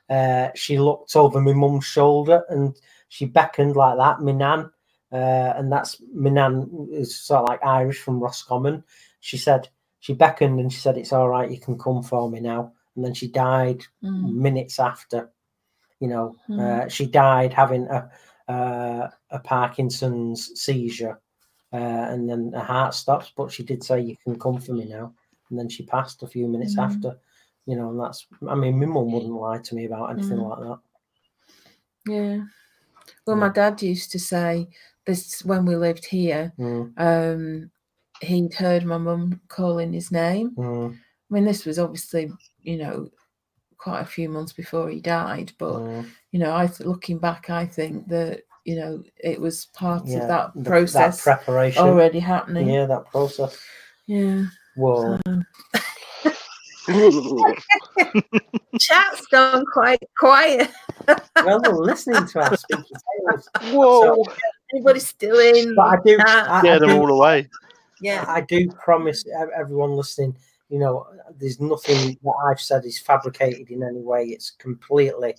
uh, she looked over my mum's shoulder and she beckoned like that, Minan, uh, and that's Minan is sort of like Irish from Roscommon. She said she beckoned and she said, "It's all right, you can come for me now." And then she died Mm. minutes after. You know, Mm. uh, she died having a uh, a Parkinson's seizure, uh, and then her heart stops. But she did say, "You can come for me now." And then she passed a few minutes Mm. after. You know, and that's. I mean, my mum wouldn't lie to me about anything Mm. like that. Yeah. Well, Yeah. my dad used to say this when we lived here. Mm, Um, he'd heard my mum calling his name. mm, I mean, this was obviously, you know, quite a few months before he died. But mm. you know, I th- looking back, I think that you know it was part Yeah, of that the- process that preparation. already happening. Yeah, that process. Yeah. Whoa. Chat's gone quite quiet. Well, they're listening to our speaking tales. Whoa! Anybody still in? But I do, I, I Get them do, all away. Yeah. I do promise everyone listening, you know, there's nothing that I've said is fabricated in any way. It's completely,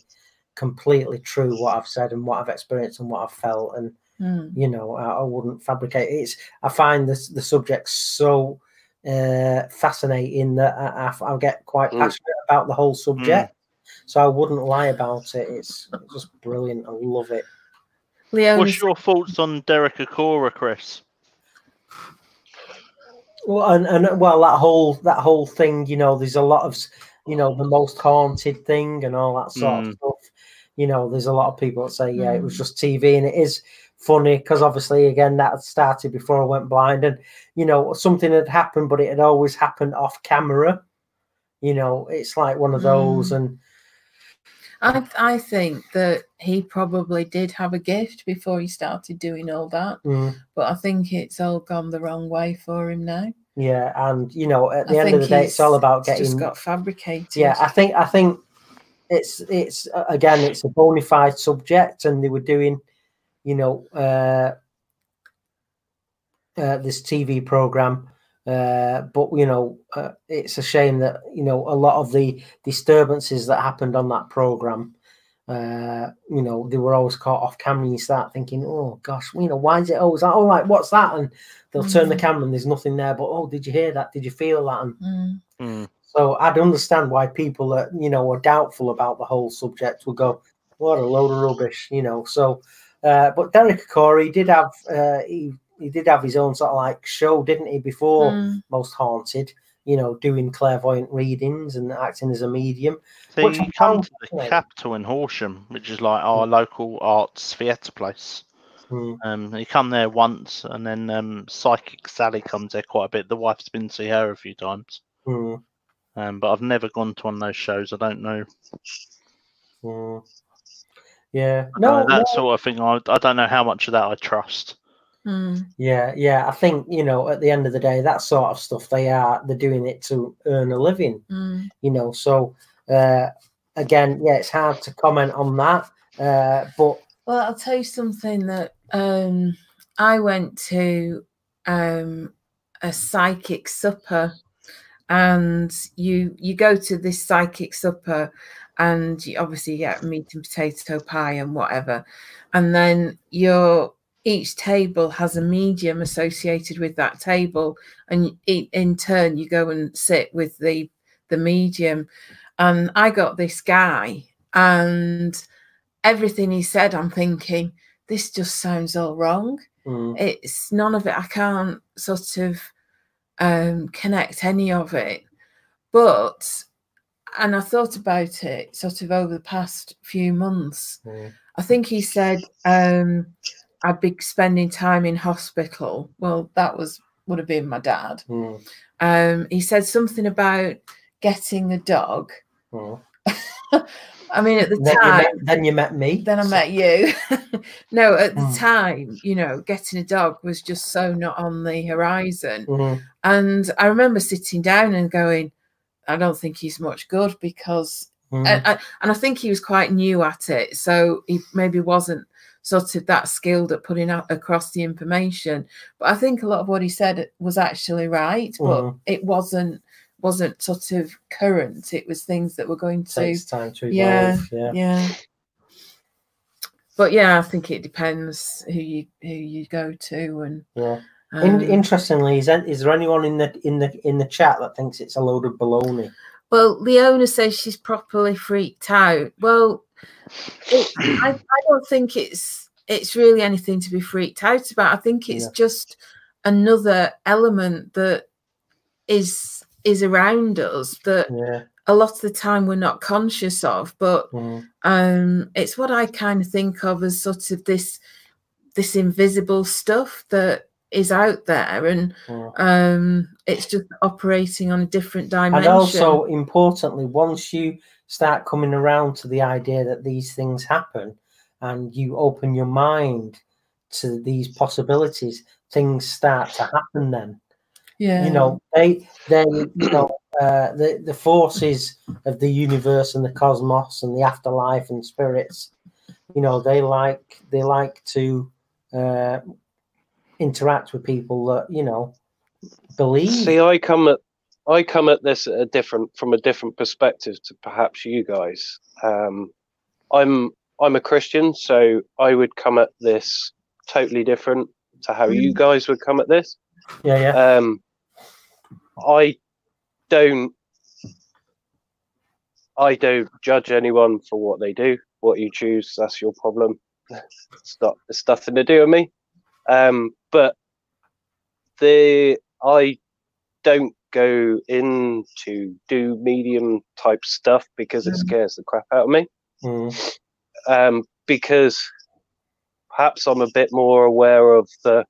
completely true what I've said and what I've experienced and what I've felt. And Mm. you know, I, I wouldn't fabricate it. It's I find this the subject so uh, fascinating that I, I, I get quite Mm. passionate about the whole subject. So I wouldn't lie about it. It's just brilliant. I love it. Leona's What's your thoughts on Derek Acorah, Chris? Well, and, and well, that whole that whole thing, you know, there's a lot of, you know, the most haunted thing and all that sort Mm. of stuff. You know, there's a lot of people that say, yeah, it was Mm. just TV, and it is funny because obviously, again, that had started before I went blind, and you know, something had happened, but it had always happened off camera. You know, it's like one of those, and I I think that he probably did have a gift before he started doing all that, mm, but I think it's all gone the wrong way for him now. yeah, and you know, at the I end of the day, it's all about getting just got fabricated. yeah i think i think it's it's again it's a bona fide subject and they were doing you know uh, uh this tv program uh but you know uh, it's a shame that you know a lot of the disturbances that happened on that program uh you know they were always caught off camera and you start thinking oh gosh you know why is it always like, oh like what's that and they'll turn the Mhm. camera and there's nothing there but oh did you hear that did you feel that and Mm. Mm. so I'd understand why people that you know are doubtful about the whole subject will go, "What a load of rubbish," you know. So, uh, but Derek Acorah did have uh, he he did have his own sort of like show, didn't he? Before Mm. Most Haunted, you know, doing clairvoyant readings and acting as a medium. So Which you come to the fascinating. Capitol in Horsham, which is like our local arts theatre place. Mm, Um, you come there once, and then um, Psychic Sally comes there quite a bit. The wife's been to see her a few times, mm, um, but I've never gone to one of those shows. I don't know. mm. Yeah, no, know, that no, sort of thing. I, I don't know how much of that I trust. Mm. yeah, yeah. I think you know, at the end of the day, that sort of stuff they are they're doing it to earn a living. Mm. you know so uh again yeah it's hard to comment on that uh but Well, I'll tell you something that um, I went to um, a psychic supper, and you you go to this psychic supper, and you obviously get meat and potato pie and whatever, and then your each table has a medium associated with that table, and in turn you go and sit with the the medium, and I got this guy and everything he said, I'm thinking, this just sounds all wrong. mm, It's none of it. I can't sort of um, connect any of it. But, and I thought about it sort of over the past few months. mm, I think he said um, I'd be spending time in hospital. Well, that was would have been my dad. mm, Um, he said something about getting a dog. mm. I mean, at the then, you time, met, then you met me then I met you. no, at the Mm. time, you know, getting a dog was just so not on the horizon. Mhm, And I remember sitting down and going, I don't think he's much good because, and, and and I think he was quite new at it. So he maybe wasn't sort of that skilled at putting out across the information. But I think a lot of what he said was actually right, but Mhm. it wasn't wasn't sort of current. It was things that were going to Takes time to evolve. Yeah, Yeah. yeah. But yeah, I think it depends who you who you go to and yeah. um, In, interestingly, is, there- is there anyone in the in the in the chat that thinks it's a load of baloney? Well, Leona says she's properly freaked out. Well, it, I, I don't think it's it's really anything to be freaked out about. I think it's Yeah. just another element that is is around us that Yeah. a lot of the time we're not conscious of. But Mm. um, it's what I kind of think of as sort of this this invisible stuff that is out there, and Mm. um, it's just operating on a different dimension. And also, importantly, once you start coming around to the idea that these things happen and you open your mind to these possibilities, things start to happen then. yeah, You know, they, they, you know, uh, the, the forces of the universe and the cosmos and the afterlife and spirits, you know, they like, they like to uh, interact with people that, you know, believe. See, I come at I come at this at a different from a different perspective to perhaps you guys. Um, I'm I'm a Christian, so I would come at this totally different to how you guys would come at this. yeah, yeah. Um, I don't I don't judge anyone for what they do. What you choose, that's your problem. It's not it's nothing to do with me. Um, but the I don't go in to do medium type stuff because it Mm. scares the crap out of me. Mm, Um, because perhaps I'm a bit more aware of the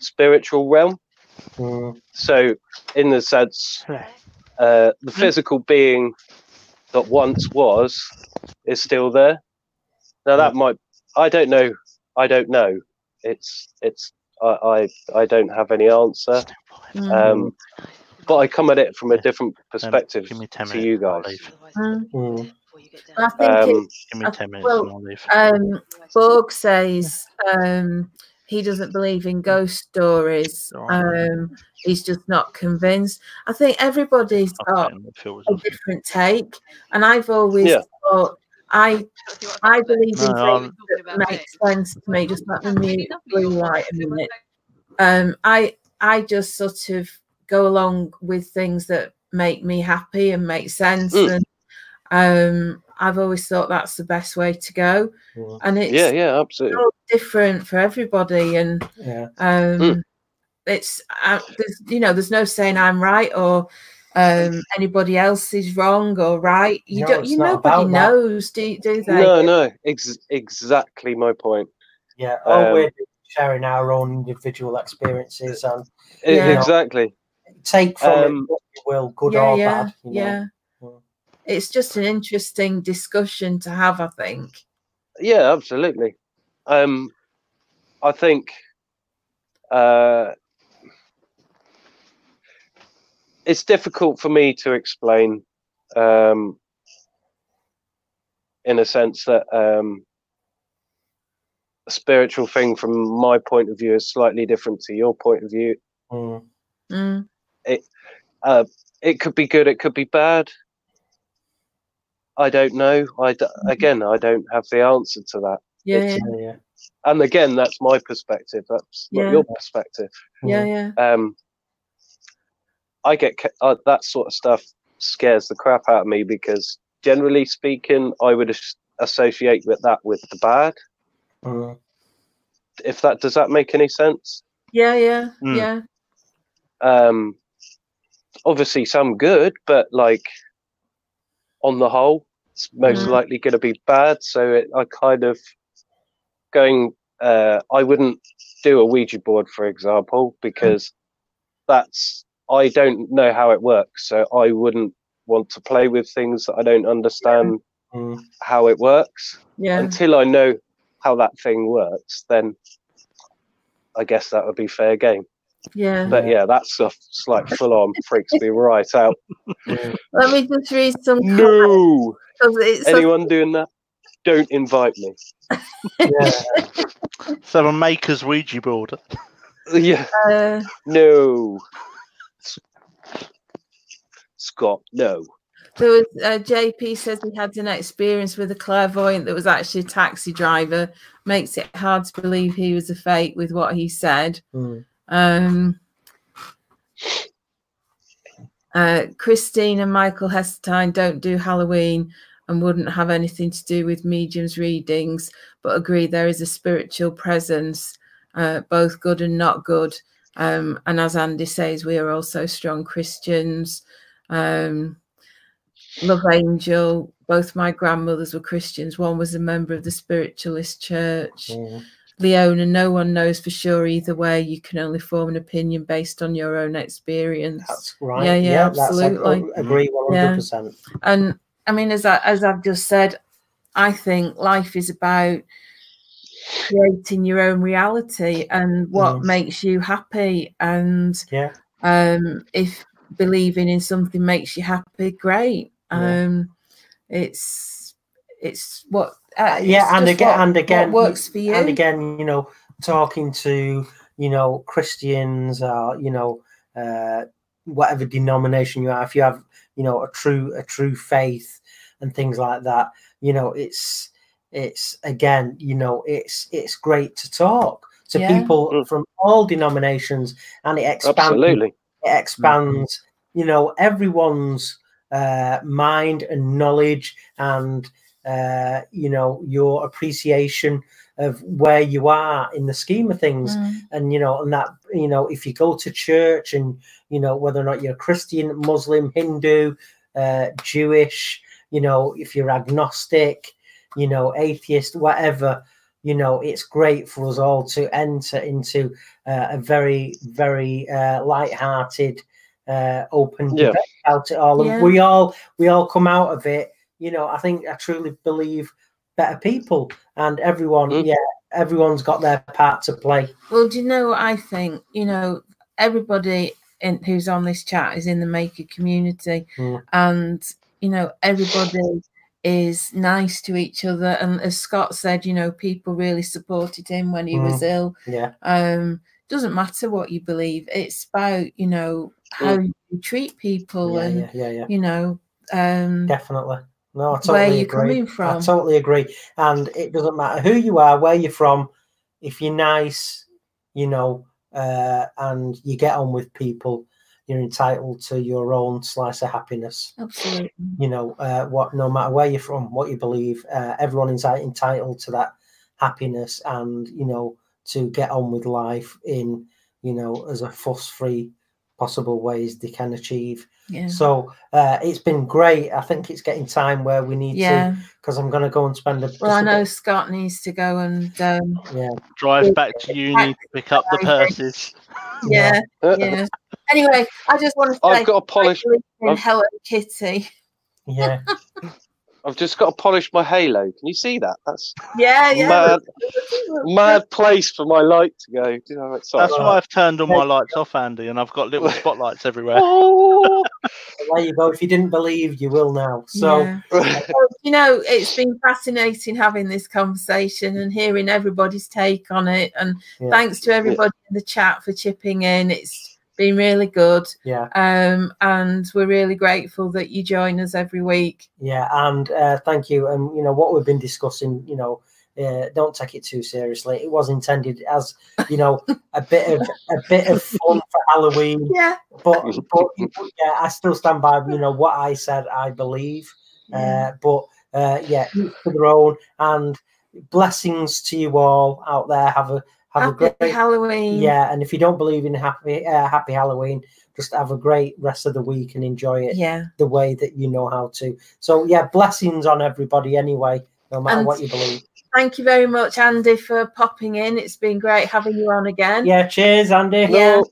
spiritual realm. mm, So, in the sense, uh, the physical being that once was is still there. Now that might I don't know. I don't know. It's it's I I, I don't have any answer. Mm. Um, but I come at it from a different perspective give me 10 to minutes. you guys. Mm. mm. I think Um, it's, Give me 10 minutes well, and um, Borg says um, he doesn't believe in ghost stories. Um, he's just not convinced. I think everybody's I'll got take them, it feels a different take, and I've always Yeah. thought I I believe in No, things that make sense to me. Just like the mute blue light a minute. Um, I I just sort of go along with things that make me happy and make sense, Mm. and um, I've always thought that's the best way to go. Mm. And it's Yeah, yeah, absolutely. different for everybody, and Yeah. um, Mm. it's uh, there's you know there's no saying I'm right or um, anybody else is wrong or right. You No, don't. You nobody knows, do do they? No, no, ex- exactly my point. Yeah. All Um, we're sharing our own individual experiences and Yeah. Exactly. Take from it Um, what you will, good yeah, or yeah, bad. You know? yeah. Mm. It's just an interesting discussion to have. I think. Yeah, absolutely. Um, I think uh, it's difficult for me to explain um, in a sense that um, a spiritual thing from my point of view is slightly different to your point of view. Mm. Mm, Uh, it could be good, it could be bad. I don't know. I d- again, I don't have the answer to that. yeah, yeah, Yeah, yeah. And again, that's my perspective. That's not your perspective. yeah, Mm. yeah. um, I get ca- uh, that sort of stuff scares the crap out of me because generally speaking, I would as- associate with that with the bad. Mm. If that does that make any sense? Yeah, yeah, Mm. yeah. Um, obviously, some good, but like on the whole, it's most Mm. likely going to be bad. So it, I kind of going. Uh, I wouldn't do a Ouija board, for example, because that's I don't know how it works, so I wouldn't want to play with things that I don't understand Mm. how it works. Yeah, Until I know how that thing works, then I guess that would be fair game. Yeah. But yeah, that stuff's like full on freaks me right out. Let me just read some No. No, 'cause it's anyone doing that? don't invite me. Yeah. So a maker's Ouija board. Yeah, Uh, no. Scott, no. there was uh, JP says he had an experience with a clairvoyant that was actually a taxi driver. Makes it hard to believe he was a fake with what he said. Mm. Um, uh, Christine and Michael Hestine don't do Halloween and wouldn't have anything to do with mediums readings, but agree there is a spiritual presence, uh, both good and not good. Um, and as Andy says, we are also strong Christians. Um, Love Angel, both my grandmothers were Christians. One was a member of the Spiritualist Church. Mm. Leona, no one knows for sure either way. You can only form an opinion based on your own experience. That's right. Yeah, yeah, that's- I agree one hundred percent. and I mean, as I as I've just said, I think life is about creating your own reality and what Mm. makes you happy. And Yeah. um, if believing in something makes you happy, great. Yeah. Um, it's it's what uh, yeah, and again, what- and again, what works for you. and again, you know, talking to you know Christians or you know uh, whatever denomination you are, if you have you know a true a true faith and things like that, you know, it's it's again, you know, it's it's great to talk to Yeah. people Mm. from all denominations, and it expands Absolutely. it expands you know everyone's uh mind and knowledge and uh you know your appreciation of where you are in the scheme of things. Mm, and you know and that you know if you go to church and you know whether or not you're christian muslim hindu uh jewish you know if you're agnostic you know atheist whatever you know it's great for us all to enter into uh, a very very uh light-hearted uh open Yeah. debate about it all. And we all we all come out of it you know i think i truly believe better people and everyone Mm. yeah everyone's got their part to play Well, do you know what I think? You know, everybody in, who's on this chat is in the maker community, Mm. and you know, everybody is nice to each other. And as Scott said, you know, people really supported him when he was ill. yeah Um, doesn't matter what you believe; it's about you know how you treat people, yeah, and yeah yeah yeah you know, um, definitely no i where totally you're agree. coming i totally agree. And it doesn't matter who you are where you're from if you're nice you know uh and you get on with people you're entitled to your own slice of happiness. Absolutely. you know uh, what no matter where you're from what you believe uh, everyone is entitled to that happiness and you know to get on with life in you know as a fuss free possible ways they can achieve Yeah. so uh, it's been great i think it's getting time where we need to because i'm going to go and spend a Well, I know bit- Scott needs to go and um, yeah Drive back to uni to pick up the purses. yeah, yeah. Anyway, I just want to say, I've got to polish. In I've- Hello Kitty. yeah I've just got to polish my halo. Can you see that? That's Yeah, yeah. mad, mad place for my light to go. You know, That's like, why I've turned all my lights off, Andy, and I've got little spotlights everywhere. oh. there you go if you didn't believe you will now so Yeah. You know, it's been fascinating having this conversation and hearing everybody's take on it. And Yeah. thanks to everybody in the chat for chipping in. It's been really good. yeah Um, and we're really grateful that you join us every week. Yeah, and uh, thank you. And you know what we've been discussing. You know, uh, don't take it too seriously. It was intended as you know a bit of a bit of fun for Halloween, Yeah. but but yeah, I still stand by you know what I said. I believe, uh, but uh, yeah, to their own. And blessings to you all out there. Have a have Happy a great Halloween. yeah. And if you don't believe in happy uh, happy Halloween, just have a great rest of the week and enjoy it Yeah. the way that you know how to. So yeah, blessings on everybody anyway, no matter And- what you believe. Thank you very much, Andy, for popping in. It's been great having you on again. Yeah, cheers, Andy. Yeah.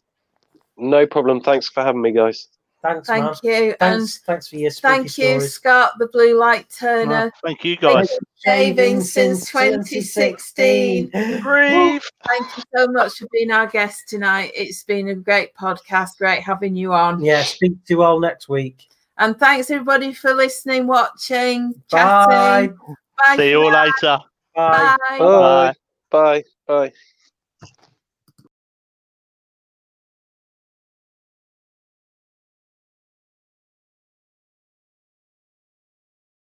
No problem. Thanks for having me, guys. Thanks, Thank man. you. And Thanks, thanks for your spooky thank you, stories. Scott, the Blue Light Turner. Thank you, guys. Shaving since 2016. Breathe. Thank you so much for being our guest tonight. It's been a great podcast. Great having you on. Yeah, speak to you all next week. And thanks everybody for listening, watching, Bye. chatting. Bye See you all now. later. Bye. Bye. Bye. Bye. Bye.